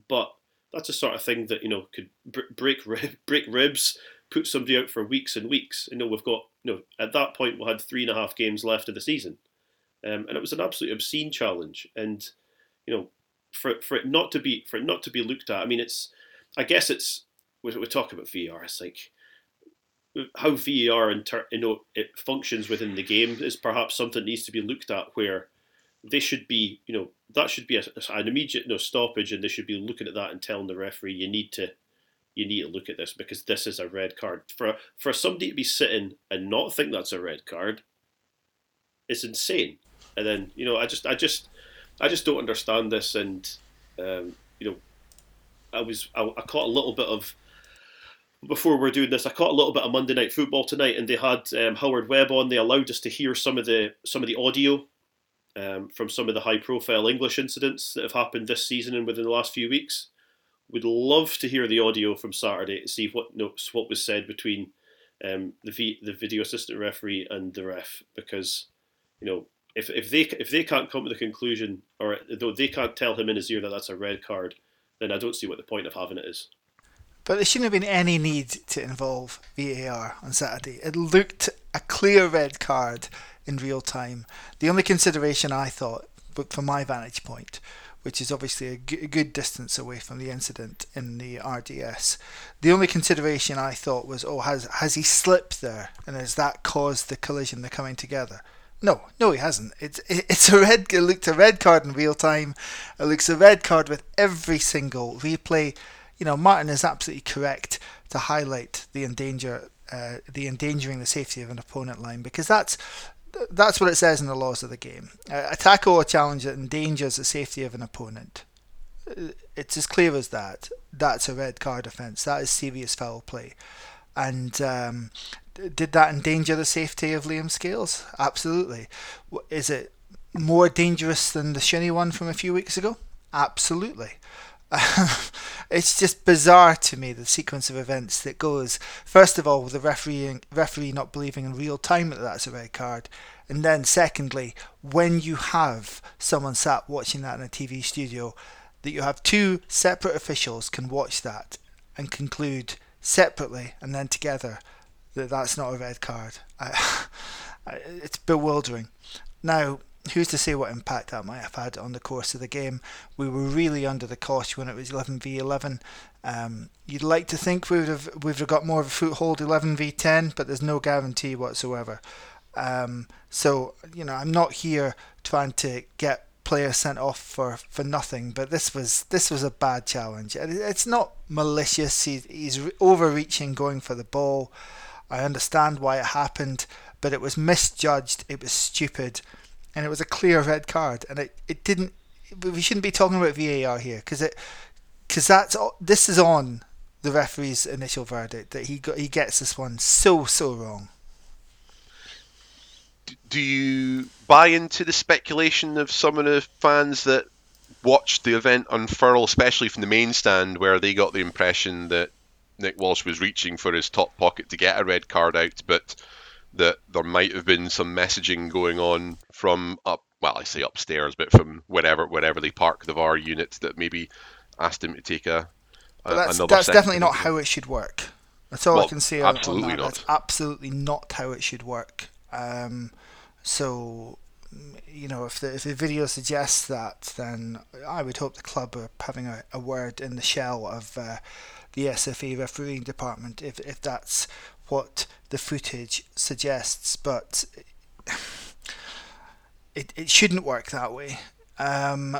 but that's a sort of thing that you know could break (laughs) break ribs, put somebody out for weeks and weeks. You know we've got know at that point we had three and a half games left of the season, um, and it was an absolutely obscene challenge. And you know for for it not to be for it not to be looked at. I mean it's I guess it's we, we talk about VAR. It's like how VAR inter, you know it functions within the game is perhaps something that needs to be looked at where they should be you know that should be a, an immediate you know, stoppage and they should be looking at that and telling the referee you need to you need to look at this because this is a red card for for somebody to be sitting and not think that's a red card is insane and then you know I just I just I just don't understand this and um, you know I was I, I caught a little bit of before we're doing this, I caught a little bit of Monday Night Football tonight, and they had um, Howard Webb on. They allowed us to hear some of the some of the audio um, from some of the high-profile English incidents that have happened this season and within the last few weeks. We'd love to hear the audio from Saturday to see what notes what was said between um, the v, the video assistant referee and the ref, because you know if, if they if they can't come to the conclusion or though they can't tell him in his ear that that's a red card, then I don't see what the point of having it is. But there shouldn't have been any need to involve VAR on Saturday. It looked a clear red card in real time. The only consideration I thought, but from my vantage point, which is obviously a, g- a good distance away from the incident in the RDS, the only consideration I thought was, oh, has has he slipped there, and has that caused the collision? They're coming together. No, no, he hasn't. It's (laughs) it's a red. It looked a red card in real time. It looks a red card with every single replay you know, Martin is absolutely correct to highlight the endanger, uh, the endangering the safety of an opponent line because that's that's what it says in the laws of the game. a tackle or challenge that endangers the safety of an opponent. Uh, it's as clear as that. That's a red card offence. That is serious foul play. And um, did that endanger the safety of Liam Scales? Absolutely. Is it more dangerous than the Shinnie one from a few weeks ago? Absolutely. (laughs) it's just bizarre to me the sequence of events that goes. First of all with the referee referee not believing in real time that that's a red card. And then secondly when you have someone sat watching that in a TV studio that you have two separate officials can watch that and conclude separately and then together that that's not a red card. I, (laughs) it's bewildering. Now who's to say what impact that might have had on the course of the game? We were really under the cosh when it was 11 v 11. Um, you'd like to think we would have we've got more of a foothold 11 v 10, but there's no guarantee whatsoever. Um, so you know, I'm not here trying to get players sent off for, for nothing, but this was this was a bad challenge. It's not malicious. He's, he's overreaching, going for the ball. I understand why it happened, but it was misjudged. It was stupid and it was a clear red card, and it, it didn't. We shouldn't be talking about VAR here because it because that's this is on the referee's initial verdict that he got he gets this one so so wrong. Do you buy into the speculation of some of the fans that watched the event unfurl, especially from the main stand, where they got the impression that Nick Walsh was reaching for his top pocket to get a red card out, but that there might have been some messaging going on from up well I say upstairs but from wherever wherever they park the VAR unit that maybe asked him to take a, a that's, that's definitely not how it should work. That's all well, I can say absolutely on that. not. That's absolutely not how it should work. Um, so you know, if the, if the video suggests that, then I would hope the club are having a, a word in the shell of uh, the SFA refereeing department if, if that's what the footage suggests. But it, it shouldn't work that way. Um,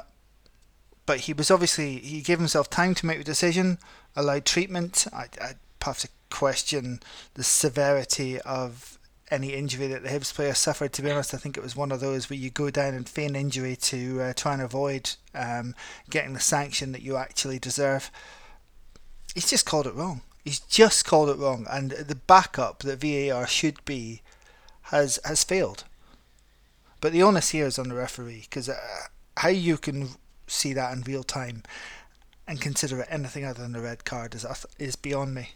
but he was obviously he gave himself time to make the decision, allowed treatment. I I have to question the severity of any injury that the Hibs player suffered. To be honest, I think it was one of those where you go down and feign injury to uh, try and avoid um, getting the sanction that you actually deserve. He's just called it wrong. He's just called it wrong, and the backup that VAR should be has has failed. But the onus here is on the referee because uh, how you can see that in real time and consider it anything other than a red card is is beyond me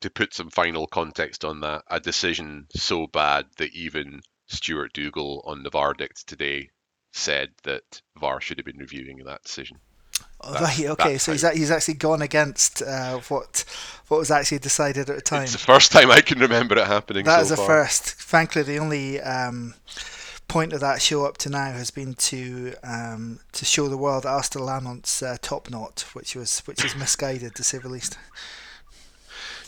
to put some final context on that, a decision so bad that even Stuart Dougal on the verdict today said that VAR should have been reviewing that decision. Oh, right, okay, so he's, he's actually gone against uh, what what was actually decided at the time. It's the first time I can remember it happening. That so is a far. first. Frankly, the only um, point of that show up to now has been to um, to show the world Alistair Lamont's uh, top knot, which was which is misguided to say the least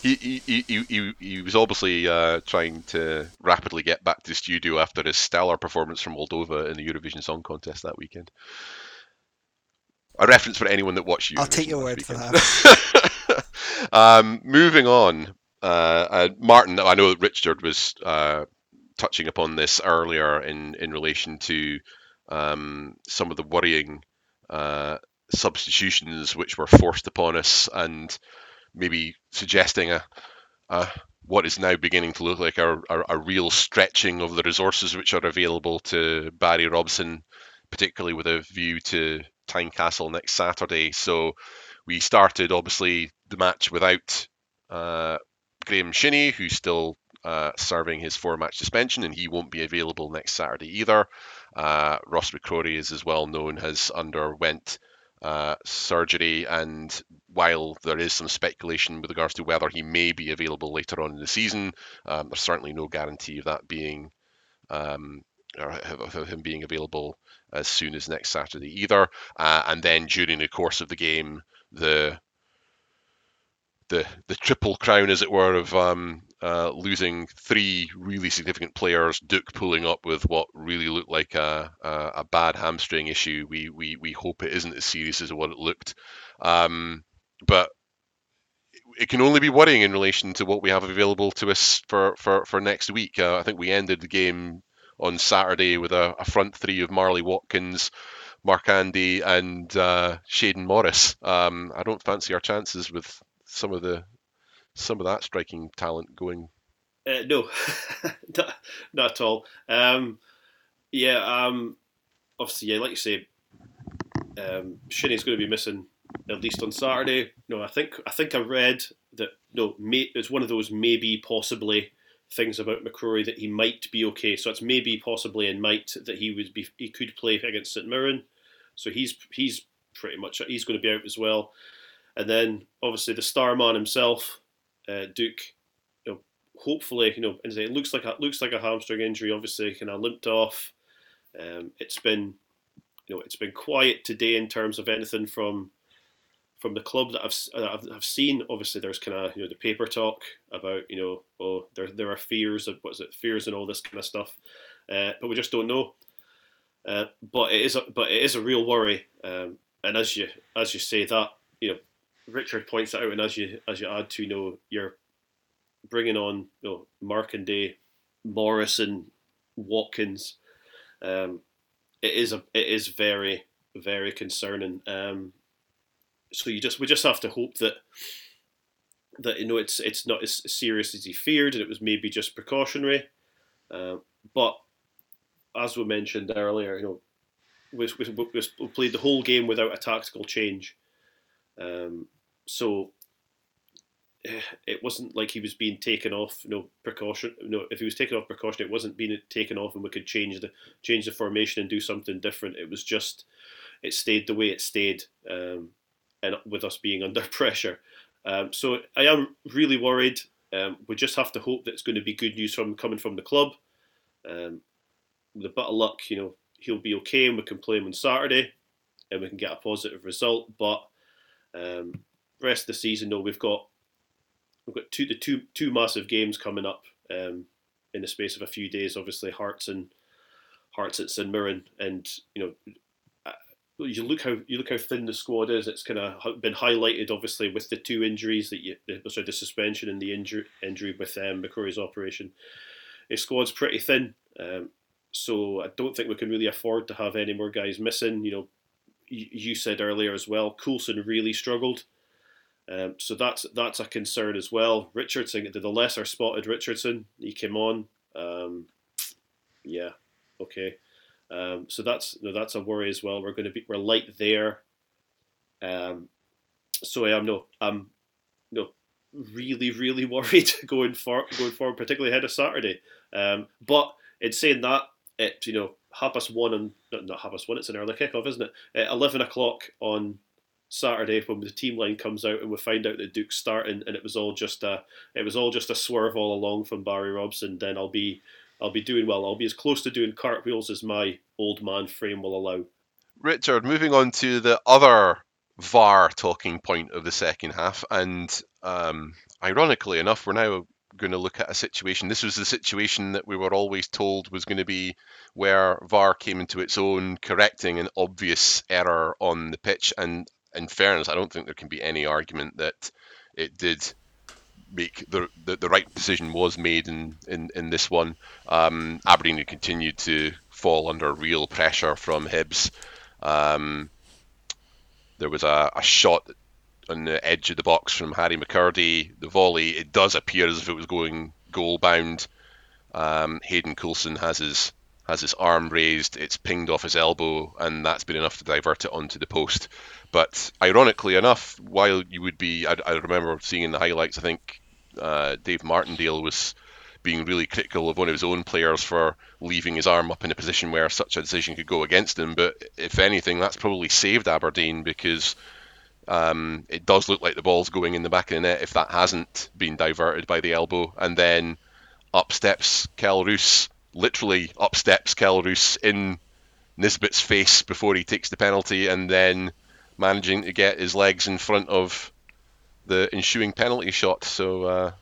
he, he, he, he, he was obviously uh, trying to rapidly get back to the studio after his stellar performance from Moldova in the Eurovision Song Contest that weekend. A reference for anyone that watched you. I'll take your word weekend. for that. (laughs) um, moving on, uh, uh, Martin, I know that Richard was uh, touching upon this earlier in, in relation to um, some of the worrying uh, substitutions which were forced upon us and maybe suggesting a, a what is now beginning to look like a, a, a, real stretching of the resources which are available to Barry Robson, particularly with a view to Tynecastle next Saturday. So we started obviously the match without uh, Graeme Shinnie, who's still uh, serving his four-match suspension, and he won't be available next Saturday either. Uh, Ross McCrorie, is as well known, has underwent uh, surgery. And while there is some speculation with regards to whether he may be available later on in the season, um, there's certainly no guarantee of that being um, or of him being available as soon as next Saturday either. Uh, and then during the course of the game, the the the triple crown, as it were, of um, uh, losing three really significant players, Duk pulling up with what really looked like a, a, a, bad hamstring issue. We, we we hope it isn't as serious as what it looked, um, but it can only be worrying in relation to what we have available to us for for, for next week. Uh, I think we ended the game on Saturday with a, a front three of Marley Watkins. Markanday and uh, Shayden Morris. Um, I don't fancy our chances with some of the some of that striking talent going? Uh, no, (laughs) not, not, at all. Um, yeah, um, obviously, yeah, like you say, um, Shinnie's going to be missing at least on Saturday. No, I think I think I read that no, may, it's one of those maybe possibly things about McCrorie that he might be okay. So it's maybe possibly and might that he would be he could play against St Mirren. So he's he's pretty much he's going to be out as well. And then obviously the star man himself, uh, Duk, you know, hopefully, you know, it looks like a, looks like a hamstring injury. Obviously, kind of limped off. Um, it's been, you know, it's been quiet today in terms of anything from from the club that I've, I've, I've seen. Obviously, there's kind of you know the paper talk about you know oh there there are fears of what's it fears and all this kind of stuff, uh, but we just don't know. Uh, but it is a, but it is a real worry, um, and as you as you say that you know Richard points out, and as you as you add to you know you're bringing on you know Markanday, Morrison, Watkins, um, it is a it is very very concerning. Um, so you just we just have to hope that that you know it's it's not as serious as he feared, and it was maybe just precautionary. Uh, but as we mentioned earlier, you know, we, we, we played the whole game without a tactical change. Um, so eh, it wasn't like he was being taken off. You know, precaution. You know, if he was taken off precaution, it wasn't being taken off, and we could change the change the formation and do something different. It was just it stayed the way it stayed, um, and with us being under (laughs) pressure. Um, so I am really worried. Um, we just have to hope that it's going to be good news from coming from the club. Um, with a bit of luck, you know, he'll be okay, and we can play him on Saturday, and we can get a positive result. But um, rest of the season, though, we've got we've got two the two two massive games coming up um, in the space of a few days. Obviously, Hearts and Hearts at St Mirren, and you know you look how you look how thin the squad is. It's kind of been highlighted, obviously, with the two injuries that you, sorry, the suspension and the injury injury with um, McCrorie's operation. His squad's pretty thin, um, so I don't think we can really afford to have any more guys missing. You know, you, you said earlier as well, Coulson really struggled, um, so that's that's a concern as well. Richardson, the lesser spotted Richardson, he came on. Um, yeah, okay. Um, so that's you know, that's a worry as well. We're going to be we're light there. Um, so I am no I'm no really really (laughs) worried going for going forward, particularly ahead of Saturday. Um, but in saying that, it you know half past one and not, not half past one. It's an early kickoff, isn't it? At Eleven o'clock on Saturday when the team line comes out and we find out that Duk's starting and it was all just a it was all just a swerve all along from Barry Robson. Then I'll be I'll be doing well. I'll be as close to doing cartwheels as my old man frame will allow. Richard, moving on to the other VAR talking point of the second half, and um, ironically enough, we're now going to look at a situation. This was the situation that we were always told was going to be where VAR came into its own, correcting an obvious error on the pitch. And in fairness, I don't think there can be any argument that it did make the, the, the right decision was made in in, in this one. Um, Aberdeen continued to fall under real pressure from Hibs. Um, there was a, a shot on the edge of the box from Harry McKirdy. The volley, it does appear as if it was going goal bound. Um, Hayden Coulson has his has his arm raised, it's pinged off his elbow, and that's been enough to divert it onto the post. But ironically enough, while you would be, I, I remember seeing in the highlights, I think uh, Dave Martindale was being really critical of one of his own players for leaving his arm up in a position where such a decision could go against him. But if anything, that's probably saved Aberdeen because um, it does look like the ball's going in the back of the net if that hasn't been diverted by the elbow. And then up steps Kelle Roos literally upsteps Kelle Roos in Nisbet's face before he takes the penalty, and then managing to get his legs in front of the ensuing penalty shot. So uh,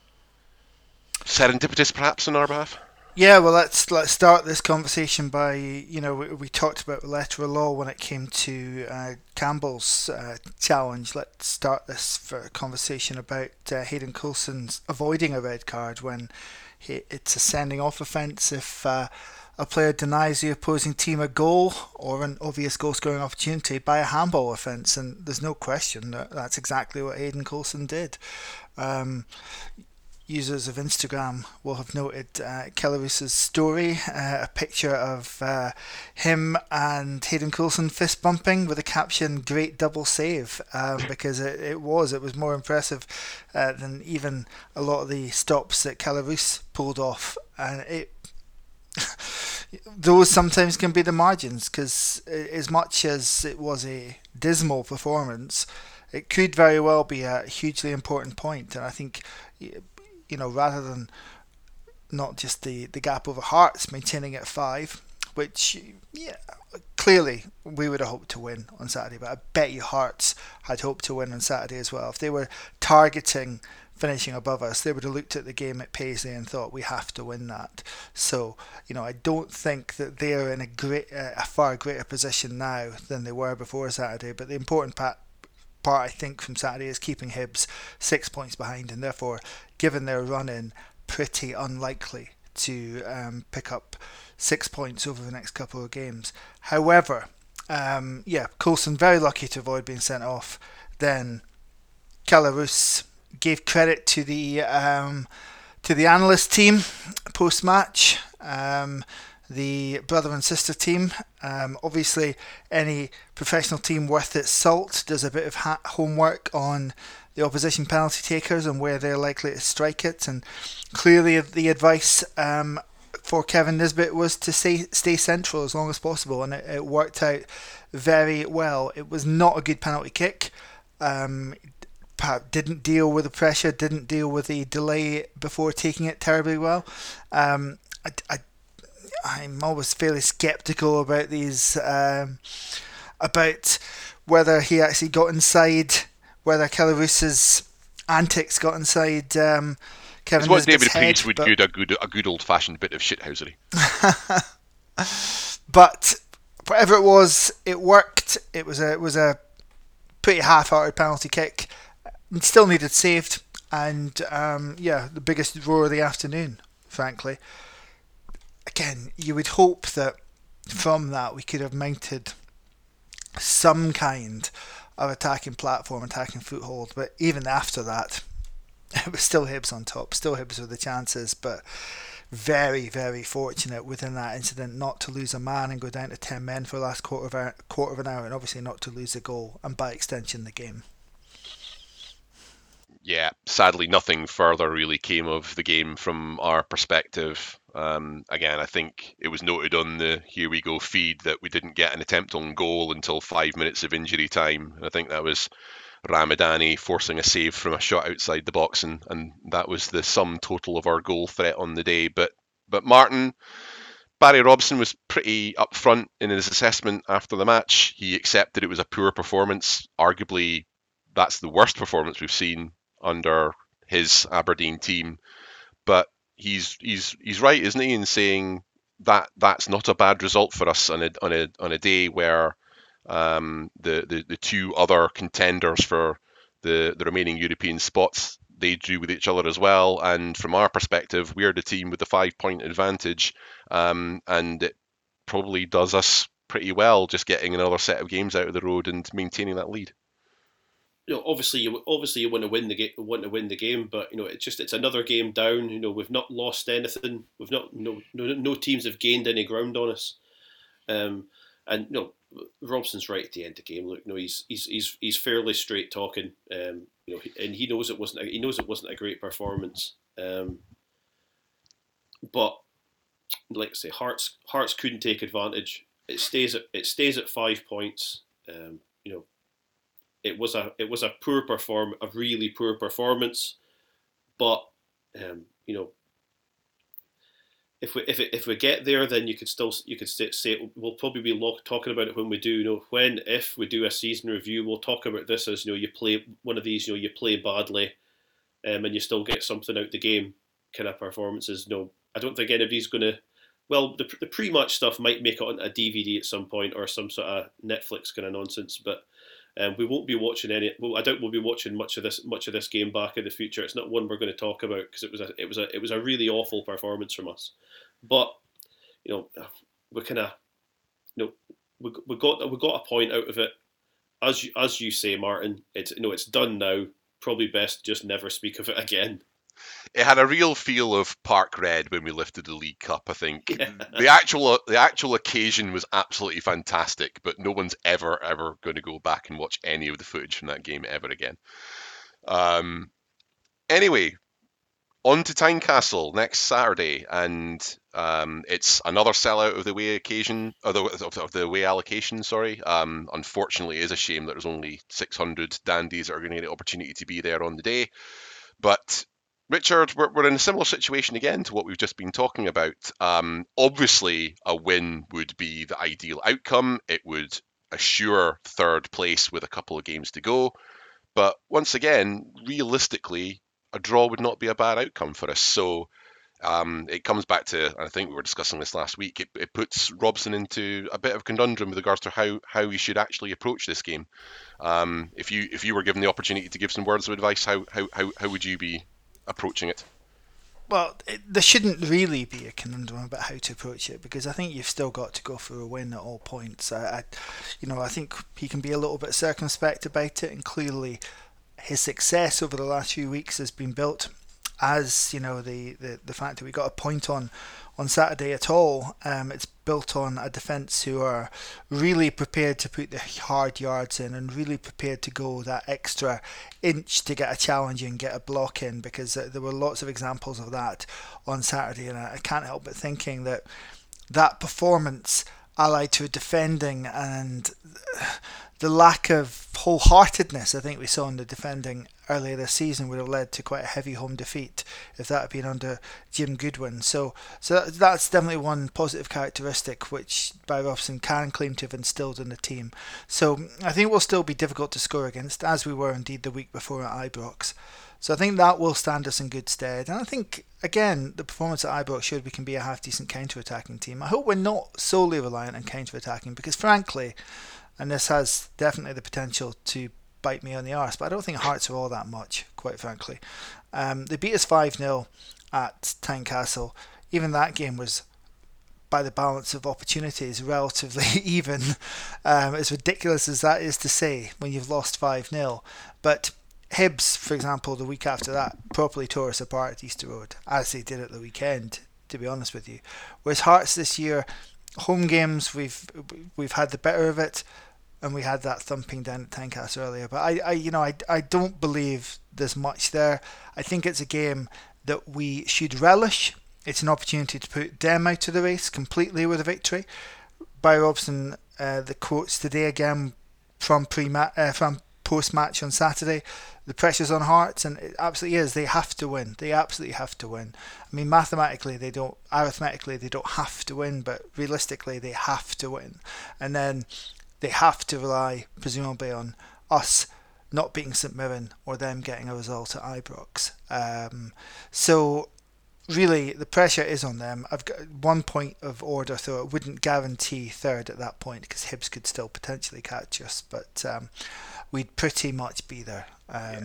serendipitous, perhaps, on our behalf. Yeah, well, let's let's start this conversation by you know we, we talked about lateral law when it came to uh, Campbell's uh, challenge. Let's start this for a conversation about uh, Hayden Coulson's avoiding a red card when it's a sending off offence if uh, a player denies the opposing team a goal or an obvious goal scoring opportunity by a handball offence, and there's no question that that's exactly what Hayden Coulson did. Um, users of Instagram will have noted uh, story, uh, a picture of uh, him and Hayden Coulson fist bumping with a caption "Great double save," um, (coughs) because it, it, was it was more impressive uh, than even a lot of the stops that Kelle Roos pulled off, and it. Those sometimes can be the margins because as much as it was a dismal performance, it could very well be a hugely important point. and I think you know, rather than not just the, the gap over Hearts maintaining at five, which, yeah, clearly we would have hoped to win on Saturday, but I bet you Hearts had hoped to win on Saturday as well. If they were targeting finishing above us, they would have looked at the game at Paisley and thought we have to win that. So, you know, I don't think that they're in a great, uh, a far greater position now than they were before Saturday. But the important part, part I think from Saturday is keeping Hibs six points behind, and therefore given their run in, pretty unlikely to um, pick up six points over the next couple of games. However, um, yeah, Coulson very lucky to avoid being sent off. Then Roos gave credit to the um, to the analyst team post match. Um, the brother and sister team. Um, obviously, any professional team worth its salt does a bit of ha- homework on the opposition penalty takers and where they're likely to strike it. And clearly, the advice um, for Kevin Nisbet was to stay stay central as long as possible, and it, it worked out very well. It was not a good penalty kick. Um, didn't deal with the pressure, didn't deal with the delay before taking it terribly well. Um, I, I, I'm always fairly skeptical about these, um, about whether he actually got inside whether Kelle Roos's antics got inside um, Kevin it's what David head, would but- do a good a good old fashioned bit of shithousery. (laughs) But whatever it was, it worked. It was a it was a pretty half-hearted penalty kick. Still needed saved, and um, yeah, the biggest roar of the afternoon, frankly. Again, you would hope that from that we could have mounted some kind of attacking platform, attacking foothold. But even after that, (laughs) it was still Hibs on top, still Hibs with the chances, but very, very fortunate within that incident not to lose a man and go down to 10 men for the last quarter of, hour, quarter of an hour, and obviously not to lose a goal, and by extension, the game. Yeah, sadly, nothing further really came of the game from our perspective. Um, again, I think it was noted on the Here We Go feed that we didn't get an attempt on goal until five minutes of injury time. I think that was Ramadani forcing a save from a shot outside the box, and, and that was the sum total of our goal threat on the day. But but Martin, Barry Robson was pretty upfront in his assessment after the match. He accepted it was a poor performance. Arguably, that's the worst performance we've seen under his Aberdeen team. But he's he's he's right, isn't he, in saying that that's not a bad result for us on a on a on a day where um, the, the the two other contenders for the the remaining European spots they drew with each other as well. And from our perspective, we're the team with the five point advantage, um, and it probably does us pretty well just getting another set of games out of the road and maintaining that lead. You know, obviously you obviously you want to win the game, want to win the game, but you know, it's just it's another game down. You know, we've not lost anything. We've not no no, no teams have gained any ground on us. Um, and you know, Robson's right at the end of the game. Look, you know, he's he's he's he's fairly straight talking. Um, you know, and he knows it wasn't a, he knows it wasn't a great performance. Um, but like I say, Hearts Hearts couldn't take advantage. It stays at it stays at five points. Um, you know, it was a it was a poor perform a really poor performance, but um, you know if we if, it, if we get there, then you could still you could say, say we'll probably be talking about it when we do. You know, when if we do a season review, we'll talk about this as you know you play one of these. You know, you play badly, um, and you still get something out the game. Kind of performances. No, I don't think anybody's going to. Well, the, the pre-match stuff might make it on a DVD at some point or some sort of Netflix kind of nonsense, but um, we won't be watching any. Well, I doubt we'll be watching much of this much of this game back in the future. It's not one we're going to talk about because it was a it was a it was a really awful performance from us. But you know, we kind of you know we, we got we got a point out of it. As you, as you say, Martin, it's you know it's done now. Probably best just never speak of it (laughs) again. It had a real feel of Parkhead when we lifted the League Cup. I think Yeah. the actual the actual occasion was absolutely fantastic, but no one's ever ever going to go back and watch any of the footage from that game ever again. Um, anyway, on to Tynecastle next Saturday, and um, it's another sellout of the way occasion of the, of, the way allocation. Sorry, um, unfortunately, it is a shame that there's only 600 dandies that are going to get the opportunity to be there on the day, but Richard, we're, we're in a similar situation again to what we've just been talking about. Um, obviously, a win would be the ideal outcome. It would assure third place with a couple of games to go. But once again, realistically, a draw would not be a bad outcome for us. So um, it comes back to, and I think we were discussing this last week, it, it puts Robson into a bit of a conundrum with regards to how, how he should actually approach this game. Um, if you if you were given the opportunity to give some words of advice, how, how, how, how would you be approaching it? Well, it, there shouldn't really be a conundrum about how to approach it because I think you've still got to go for a win at all points. I, I, you know, I think he can be a little bit circumspect about it, and clearly, his success over the last few weeks has been built as you know the, the, the fact that we got a point on on Saturday at all. Um, it's built on a defence who are really prepared to put the hard yards in and really prepared to go that extra inch to get a challenge and get a block in because there were lots of examples of that on Saturday, and I, I can't help but thinking that that performance allied to a defending and the lack of wholeheartedness I think we saw in the defending earlier this season would have led to quite a heavy home defeat if that had been under Jim Goodwin. So, so that's definitely one positive characteristic which Barry Robson can claim to have instilled in the team. So I think we'll still be difficult to score against, as we were indeed the week before at Ibrox. So I think that will stand us in good stead. And I think, again, the performance at Ibrox showed we can be a half decent counter attacking team. I hope we're not solely reliant on counter attacking because, frankly, and this has definitely the potential to bite me on the arse, but I don't think Hearts are all that much, quite frankly. Um, they beat us 5 0 at Tynecastle. Even that game was by the balance of opportunities relatively (laughs) even. Um, as ridiculous as that is to say when you've lost 5 0. But Hibs, for example, the week after that, properly tore us apart at Easter Road, as they did at the weekend, to be honest with you. Whereas Hearts this year, home games, we've we've had the better of it, and we had that thumping down at Tynecastle earlier. But I, I you know, I, I don't believe there's much there. I think it's a game that we should relish. It's an opportunity to put them out of the race completely with a victory. By Robson, uh, the quotes today again from pre uh, from post match on Saturday. The pressure's on Hearts, and it absolutely is. They have to win. They absolutely have to win. I mean, mathematically, they don't. Arithmetically, they don't have to win, but realistically, they have to win. And then they have to rely, presumably, on us not beating St Mirren or them getting a result at Ibrox. Um, so really the pressure is on them. I've got one point of order, so it wouldn't guarantee third at that point because Hibs could still potentially catch us, but um, we'd pretty much be there. Um, yeah.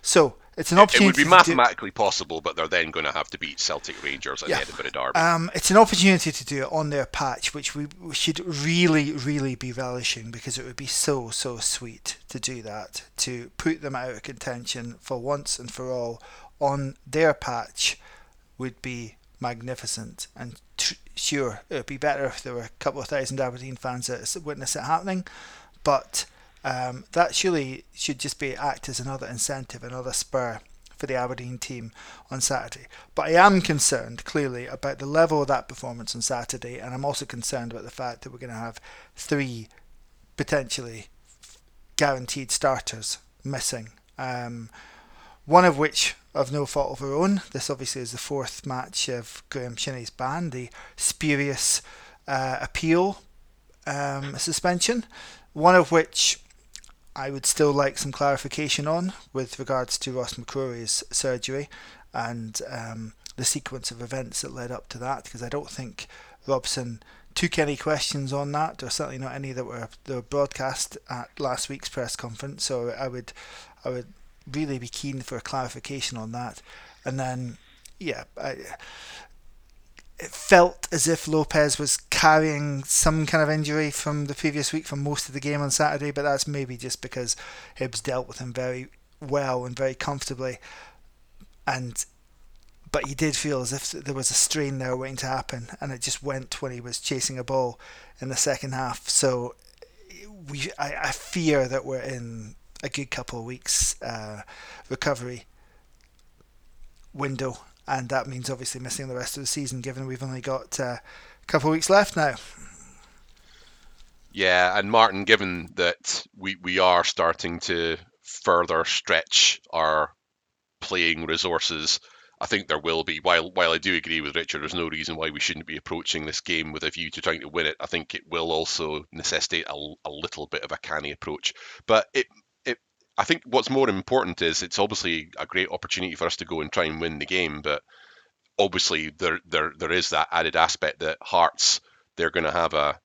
So it's an opportunity. It would be mathematically do... possible, but they're then going to have to beat Celtic Rangers at yeah. the Edinburgh Derby. Um, it's an opportunity to do it on their patch, which we, we should really, really be relishing because it would be so, so sweet to do that, to put them out of contention for once and for all on their patch would be magnificent. And t- sure, it would be better if there were a couple of thousand Aberdeen fans that witness it happening, but um, that surely should just be act as another incentive, another spur for the Aberdeen team on Saturday. But I am concerned clearly about the level of that performance on Saturday, and I'm also concerned about the fact that we're going to have three potentially guaranteed starters missing. Um, one of which of no fault of her own. This obviously is the fourth match of Graeme Shinnie's ban, the spurious uh, appeal um, suspension, one of which I would still like some clarification on with regards to Ross McCrorie's surgery and um, the sequence of events that led up to that, because I don't think Robson took any questions on that, or certainly not any that were, that were broadcast at last week's press conference. So I would, I would really be keen for a clarification on that. And then, yeah, I, it felt as if Lopes was carrying some kind of injury from the previous week for most of the game on Saturday, but that's maybe just because Hibs dealt with him very well and very comfortably. And but he did feel as if there was a strain there waiting to happen, and it just went when he was chasing a ball in the second half. So we, I, I fear that we're in a good couple of weeks uh, recovery window, and that means obviously missing the rest of the season, given we've only got uh, a couple of weeks left now. Yeah, and Martin, given that we, we are starting to further stretch our playing resources, I think there will be. While while I do agree with Richard, there's no reason why we shouldn't be approaching this game with a view to trying to win it. I think it will also necessitate a, a little bit of a canny approach, but it I think what's more important is it's obviously a great opportunity for us to go and try and win the game, but obviously there there there is that added aspect that Hearts they're going to have a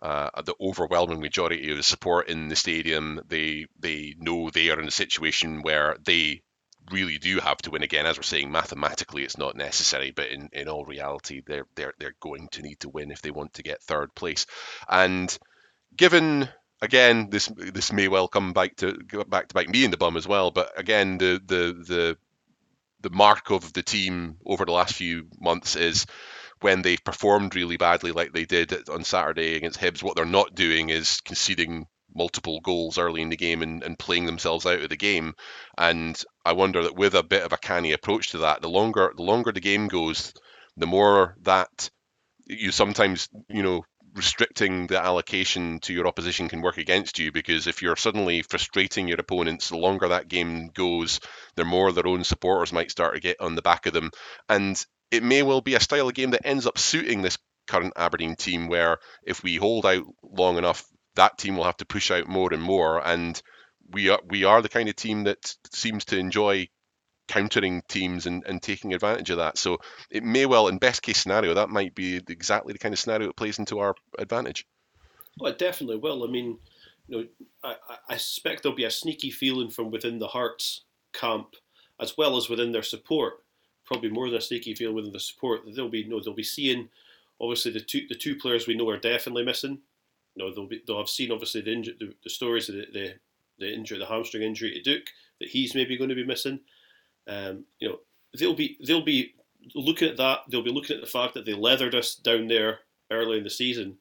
the overwhelming majority of the support in the stadium. They they know they are in a situation where they really do have to win again. As we're saying, mathematically it's not necessary, but in, in all reality, they're they're they're going to need to win if they want to get third place. And given again, this this may well come back to back to bite me in the bum as well. But again, the the the the mark of the team over the last few months is when they've performed really badly, like they did on Saturday against Hibs. What they're not doing is conceding multiple goals early in the game and, and playing themselves out of the game. And I wonder that with a bit of a canny approach to that, the longer the longer the game goes, the more that you sometimes you know restricting the allocation to your opposition can work against you because if you're suddenly frustrating your opponents, the longer that game goes, the more their own supporters might start to get on the back of them. And it may well be a style of game that ends up suiting this current Aberdeen team where if we hold out long enough, that team will have to push out more and more. And we are we are the kind of team that seems to enjoy countering teams and, and taking advantage of that. So it may well, in best case scenario, that might be exactly the kind of scenario that plays into our advantage. Well, it definitely will. I mean, you know, I, I suspect there'll be a sneaky feeling from within the Hearts camp as well as within their support. Probably more than a sneaky feeling within the support. They'll be, you know, they'll be seeing obviously the two the two players we know are definitely missing. You know, they'll be they'll have seen obviously the injury, the, the stories of the, the the injury, the hamstring injury to Duk that he's maybe going to be missing. Um, you know, they'll be they'll be looking at that. They'll be looking at the fact that they leathered us down there early in the season,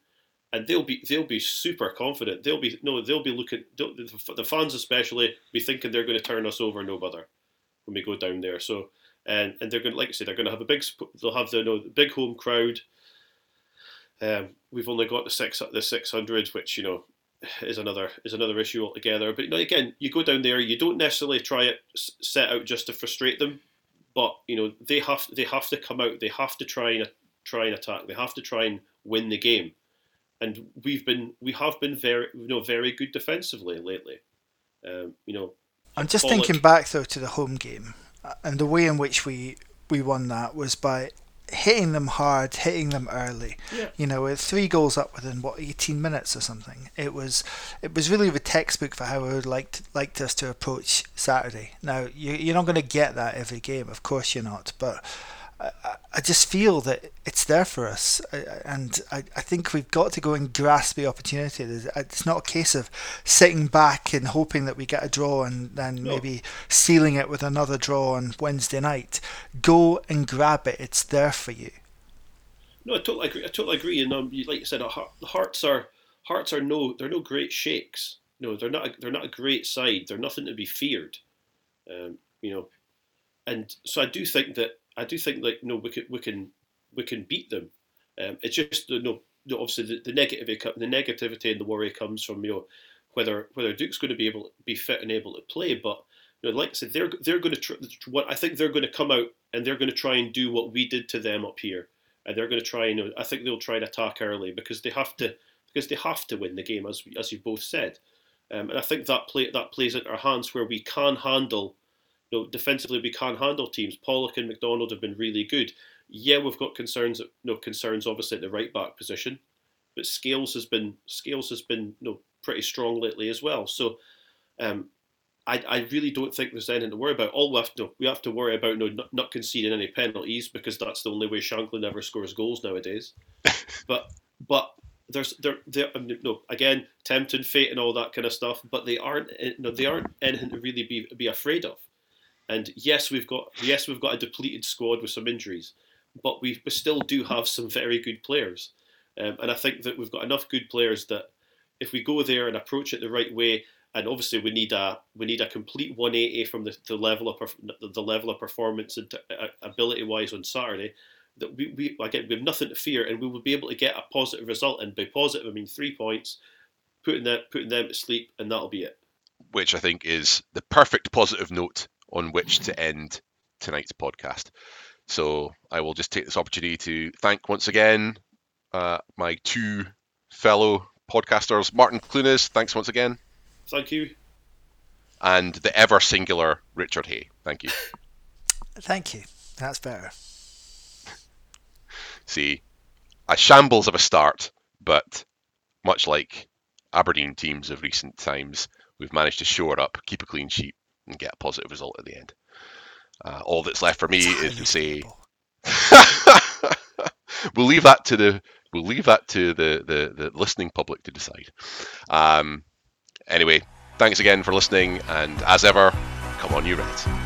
and they'll be they'll be super confident. They'll be no, they'll be looking. The fans especially be thinking they're going to turn us over no bother when we go down there. So and and they're going to like I said, they're going to have a big. They'll have the you know, big home crowd. Um, we've only got the six the six hundred, which you know is another is another issue altogether. But you know, again, you go down there, you don't necessarily try it set out just to frustrate them, but you know they have they have to come out, they have to try and try and attack, they have to try and win the game, and we've been we have been very you know very good defensively lately. Um, you know, I'm just thinking back though to the home game uh, and the way in which we we won that was by hitting them hard, hitting them early. Yeah. You know, with three goals up within what 18 minutes or something. It was it was really the textbook for how I would like liked us to approach Saturday. Now you, you're not going to get that every game, of course you're not, but I, I just feel that it's there for us, and I, I think we've got to go and grasp the opportunity. It's not a case of sitting back and hoping that we get a draw and then no. maybe sealing it with another draw on Wednesday night. Go and grab it; it's there for you. No, I totally agree. I totally agree. And um, like you said, the Hearts are Hearts are no, they're no great shakes. No, they're not. They're not a great side. They're nothing to be feared. Um, you know, and so I do think that I do think like no, we can we can we can beat them. Um, it's just you know, obviously the, the negative the negativity and the worry comes from you know whether whether Duk's going to be able be fit and able to play. But you know, like I said, they're they're going to tr- what I think they're going to come out and they're going to try and do what we did to them up here, and they're going to try and I think they'll try and attack early because they have to because they have to win the game as as you both said, um, and I think that play that plays into our hands where we can handle you know, defensively we can't handle teams. Pollock and McDonald have been really good. Yeah, we've got concerns. No concerns, obviously, at the right back position, but Scales has been Scales has been you know, pretty strong lately as well. So, um, I, I really don't think there's anything to worry about. All we have to we have to worry about you know, not, not conceding any penalties because that's the only way Shankland ever scores goals nowadays. (laughs) but but there's there there no again tempting fate and all that kind of stuff, but they aren't you know, they aren't anything to really be be afraid of. And yes, we've got yes we've got a depleted squad with some injuries, but we still do have some very good players. Um, and I think that we've got enough good players that if we go there and approach it the right way, and obviously we need a we need a complete 180 from the, the level of the level of performance and uh, ability wise on Saturday. That we, we again we have nothing to fear, and we will be able to get a positive result. And by positive, I mean three points, putting that putting them to sleep, and that'll be it. Which I think is the perfect positive note on which to end tonight's podcast. So I will just take this opportunity to thank once again uh, my two fellow podcasters, Martin Clunas. Thanks once again. Thank you. And the ever singular Richard Hay. Thank you. Thank you. That's better. (laughs) See, a shambles of a start, but much like Aberdeen teams of recent times, we've managed to shore up, keep a clean sheet, and get a positive result at the end. Uh, all that's left for me is to say (laughs) we'll leave that to the we'll leave that to the the, the listening public to decide. Um, anyway, thanks again for listening, and as ever, come on, you Reds.